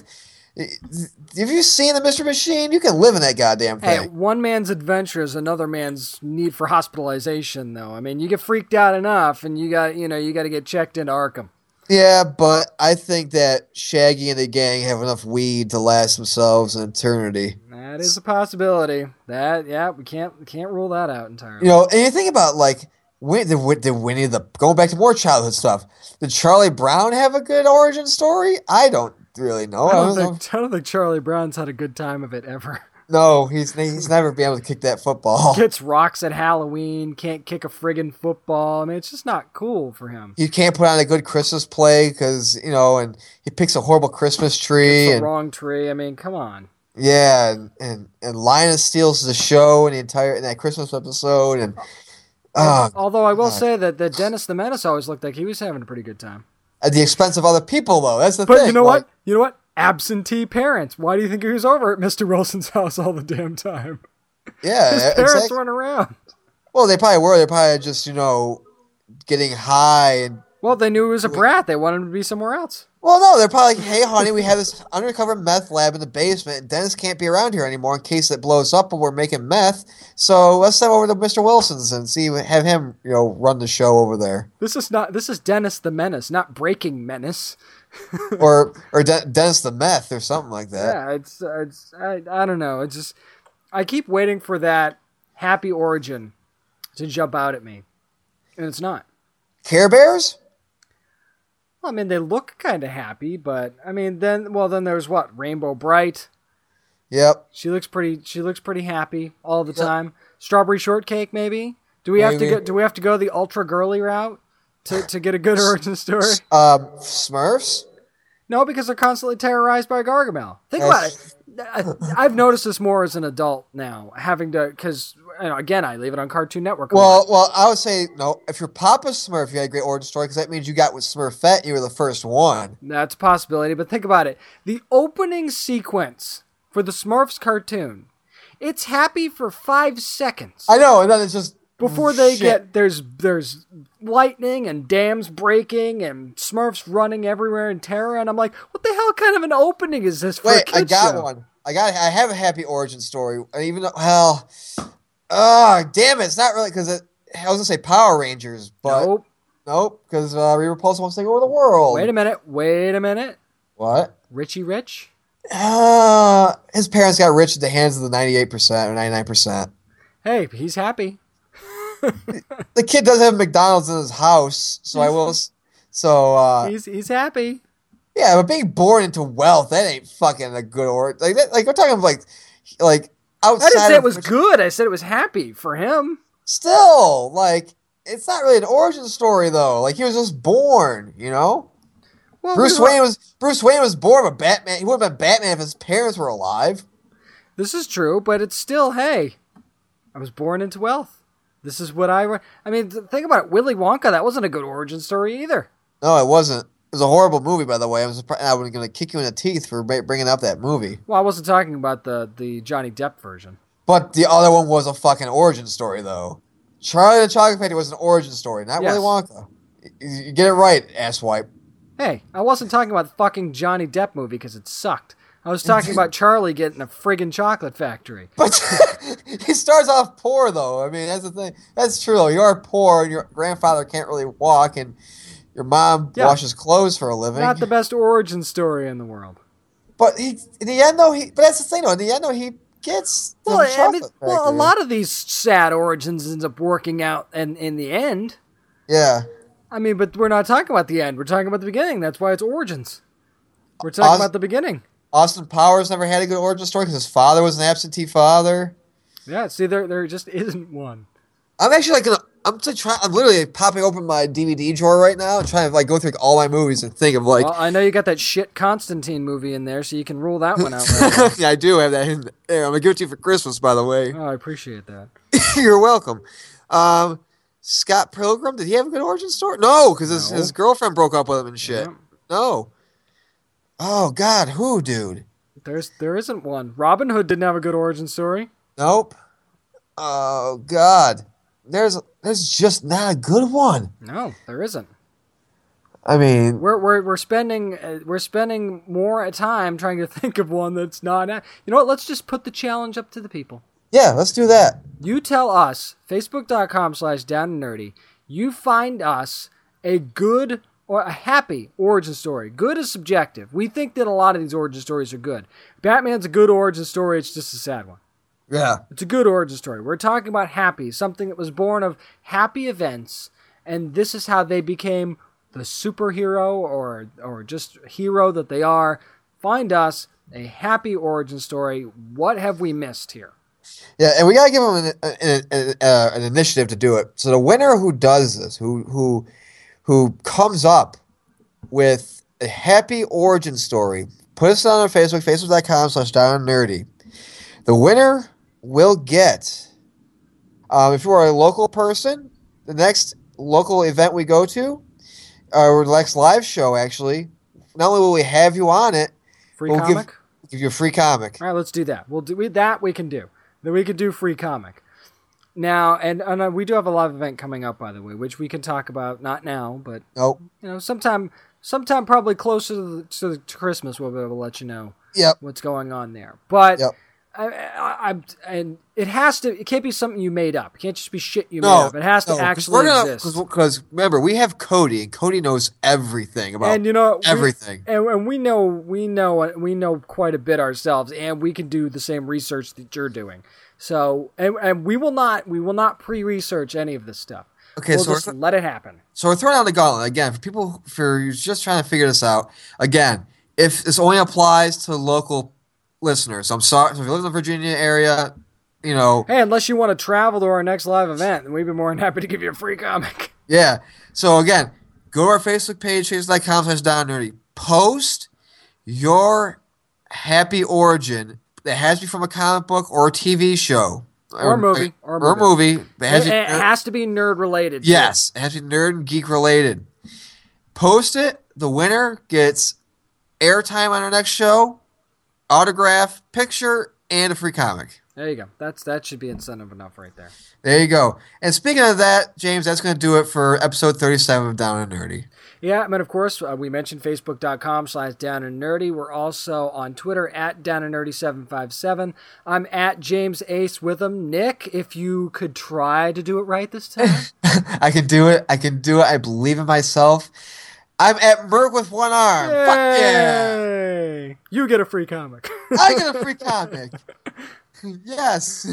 if you've seen the Mystery Machine, you can live in that goddamn Hey, thing. one man's adventure is another man's need for hospitalization, though. I mean, you get freaked out enough, and you got you know you got to get checked into Arkham. Yeah, but I think that Shaggy and the gang have enough weed to last themselves an eternity. That is a possibility. That yeah, we can't we can't rule that out entirely. You know, and you think about like Win, the, Win- the Winnie the going back to more childhood stuff. Did Charlie Brown have a good origin story? I don't really know. I I don't, don't know. I don't think Charlie Brown's had a good time of it ever. No, he's he's never been able to kick that football. (laughs) Gets rocks at Halloween, can't kick a friggin' football. I mean, it's just not cool for him. You can't put on a good Christmas play because you know, and he picks a horrible Christmas tree, the and wrong tree. I mean, come on. yeah, and, and and Linus steals the show in the entire in that Christmas episode, and oh, Although I will God. say that, that Dennis the Menace always looked like he was having a pretty good time. at the expense of other people, though. That's the But thing. But you know like- what? You know what? Absentee parents. Why do you think he was over at Mr. Wilson's house all the damn time? Yeah, His parents exact- weren't around. Well, they probably were. They're probably just you know getting high and. Well, they knew he was a brat. They wanted him to be somewhere else. Well, no, they're probably like, "Hey, honey, we have this undercover meth lab in the basement, and Dennis can't be around here anymore in case it blows up and we're making meth. So let's send over to Mr. Wilson's and see, have him, you know, run the show over there, This is not. This is Dennis the Menace, not Breaking Menace. (laughs) or or De- Dennis the meth or something like that. Yeah, it's it's I, I don't know. It's just I keep waiting for that happy origin to jump out at me, and it's not. Care Bears? Well, I mean, they look kind of happy, but I mean, then well, then there's what Rainbow Brite. Yep. She looks pretty. She looks pretty happy all the time. Strawberry shortcake, maybe. Do we have to go? Do we have to go the ultra girly route to, to get a good origin story? Um, Smurfs. No, because they're constantly terrorized by Gargamel. Think about it. I- I've noticed this more as an adult now, having to because you know, again, I leave it on Cartoon Network. Well, well, I would say no. If you're Papa Smurf, you had a great origin story because that means you got with Smurfette. You were the first one. That's a possibility, but think about it. The opening sequence for the Smurfs cartoon, it's happy for five seconds I know, and then it's just before they shit. get there's there's lightning and dams breaking and Smurfs running everywhere in terror, and I'm like, what the hell kind of an opening is this for a Wait, I got show? one. I got. I have a happy origin story. and Even though, well, ah, damn it, it's not really because it. I was gonna say Power Rangers, but Nope. nope, because uh, Rita Repulsa wants to take over the world. Wait a minute. Wait a minute. What? Richie Rich. Uh, his parents got rich at the hands of the ninety-eight percent or ninety-nine percent. Hey, he's happy. The kid does have McDonald's in his house, so I will. So uh, He's he's happy. yeah, but being born into wealth that ain't fucking a good or like that. Like we're talking like like outside. I didn't say it was good. I said it was happy for him. still like it's not really an origin story though. Like he was just born, you know. Well, Bruce we were- Wayne was Bruce Wayne was born a Batman. He would have been Batman if his parents were alive. This is true, but it's still, hey, I was born into wealth. This is what I. re- I mean, th- think about it. Willy Wonka. That wasn't a good origin story either. No, it wasn't. It was a horrible movie, by the way. I'm surprised. I was going to kick you in the teeth for bringing up that movie. Well, I wasn't talking about the the Johnny Depp version. But the other one was a fucking origin story, though. Charlie the Chocolate Factory was an origin story, not Yes. Willy Wonka. You get it right, asswipe. Hey, I wasn't talking about the fucking Johnny Depp movie because it sucked. I was talking (laughs) about Charlie getting a friggin' chocolate factory. (laughs) But he starts off poor, though. I mean, that's the thing. That's true, though. You are poor, and your grandfather can't really walk, and your mom Yeah. washes clothes for a living. Not the best origin story in the world. But he, in the end, though, he. But that's the thing, though. In the end, though, he gets the Well, I chocolate mean, well, a lot of these sad origins ends up working out in, in the end. Yeah. I mean, but we're not talking about the end. We're talking about the beginning. That's why it's origins. We're talking about the beginning. Austin Powers never had a good origin story because his father was an absentee father. Yeah, see, there there just isn't one. I'm actually like gonna. I'm trying. I'm literally popping open my DVD drawer right now and trying to like go through like, all my movies and think of like. well, I know you got that shit Constantine movie in there, so you can rule that one out. Right (laughs) yeah, I do have that in there. I'm gonna give it to you for Christmas, by the way. oh, I appreciate that. (laughs) You're welcome. Um, Scott Pilgrim, did he have a good origin story? No, because his, No. his girlfriend broke up with him and shit. Yeah. No. Oh God, who, dude? There's there isn't one. Robin Hood didn't have a good origin story. Nope. Oh God, there's there's just not a good one. No, there isn't. I mean, We're we're we're spending uh, we're spending more time trying to (laughs) think of one that's not. You know what? Let's just put the challenge up to the people. yeah, let's do that. You tell us, facebook.com slash down and nerdy, you find us a good or a happy origin story. Good is subjective. We think that a lot of these origin stories are good. Batman's a good origin story, it's just a sad one. Yeah. It's a good origin story. We're talking about happy, something that was born of happy events, and this is how they became the superhero or or just hero that they are. Find us a happy origin story. What have we missed here? Yeah, and we gotta give them an, an, an, uh, an initiative to do it. So the winner who does this, who who who comes up with a happy origin story, put us on our Facebook, facebook.com slash down nerdy. The winner will get, um, if you are a local person, the next local event we go to, or the next live show actually, not only will we have you on it, Free We'll give- comic? give you a free comic. All right, let's do that. We'll do we, that. We can do. Then we could do free comic. Now, and, and uh, we do have a live event coming up, by the way, which we can talk about. Not now, but Nope. you know, sometime, sometime probably closer to, the, to, the, to Christmas, we'll be able to let you know Yep. what's going on there. But Yep. I, I, I, and it has to. It can't be something you made up. It can't just be shit you No, made up. It has to actually gonna- exist. Because remember, we have Cody, and Cody knows everything about and you know we- everything. and, and we know we know we know quite a bit ourselves and we can do the same research that you're doing so and, and we will not we will not pre-research any of this stuff Okay, we'll so just we're, let it happen. so we're throwing out the gauntlet again for people for just trying to figure this out. Again, if this only applies to local listeners, I'm sorry. So if you live in the Virginia area, you know, Hey, unless you want to travel to our next live event, then we'd be more than happy to give you a free comic. yeah. So again, go to our Facebook page, facebook.com slash down nerdy. Post your happy origin that has to be from a comic book or a TV show. Or movie, or Or, movie. has It, to be- it has to be nerd related. too. Yes, it has to be nerd and geek related. Post it. The winner gets airtime on our next show, autograph, picture, and a free comic. There you go. That's that should be incentive enough right there. There you go. And speaking of that, James, that's going to do it for episode 37 of Down and Nerdy. Yeah, and of course, uh, we mentioned facebook.com slash down and nerdy. We're also on Twitter at down and nerdy757. I'm at James Ace with them. Nick, if you could try to do it right this time. (laughs) I can do it. I can do it. I believe in myself. I'm at Merc with one arm. Fuck yeah. You get a free comic. (laughs) I get a free (laughs) comic. (laughs) yes.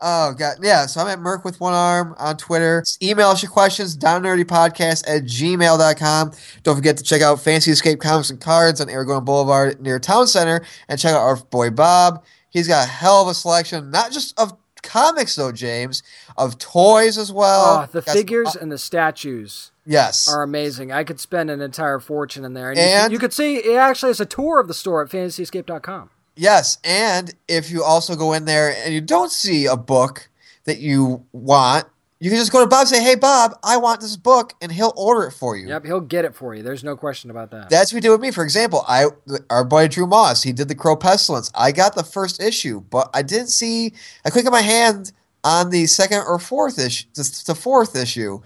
Oh god, yeah. So I'm at Merc with one arm on Twitter. Email us your questions, downnerdypodcast at gmail.com. Don't forget to check out Fantasy Escape Comics and Cards on Aragon Boulevard near Town Center and check out our boy Bob. He's got a hell of a selection, not just of comics though, James, of toys as well. oh, the Got some- figures and the statues yes. are amazing. I could spend an entire fortune in there. And, And- you, could, you could see it actually is a tour of the store at fantasyescape.com. Yes, and if you also go in there and you don't see a book that you want, you can just go to Bob and say, "Hey, Bob, I want this book," and he'll order it for you. Yep, he'll get it for you. There's no question about that. That's what he did with me. For example, I our boy Drew Moss, he did the Crow Pestilence. I got the first issue, but I didn't see. I couldn't get my hand on the second or fourth issue, the fourth issue,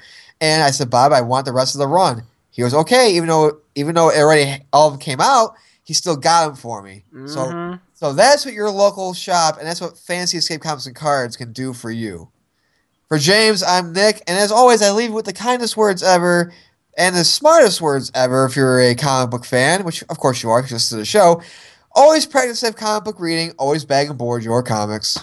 and I said, Bob, I want the rest of the run. He goes, okay, even though even though it already all of them came out, he still got them for me. So Mhm. so that's what your local shop and that's what Fantasy Escape Comics and Cards can do for you. For James, I'm Nick, and as always, I leave with the kindest words ever and the smartest words ever if you're a comic book fan, which of course you are, 'cause you listen to the show. Always practice safe comic book reading, always bag and board your comics.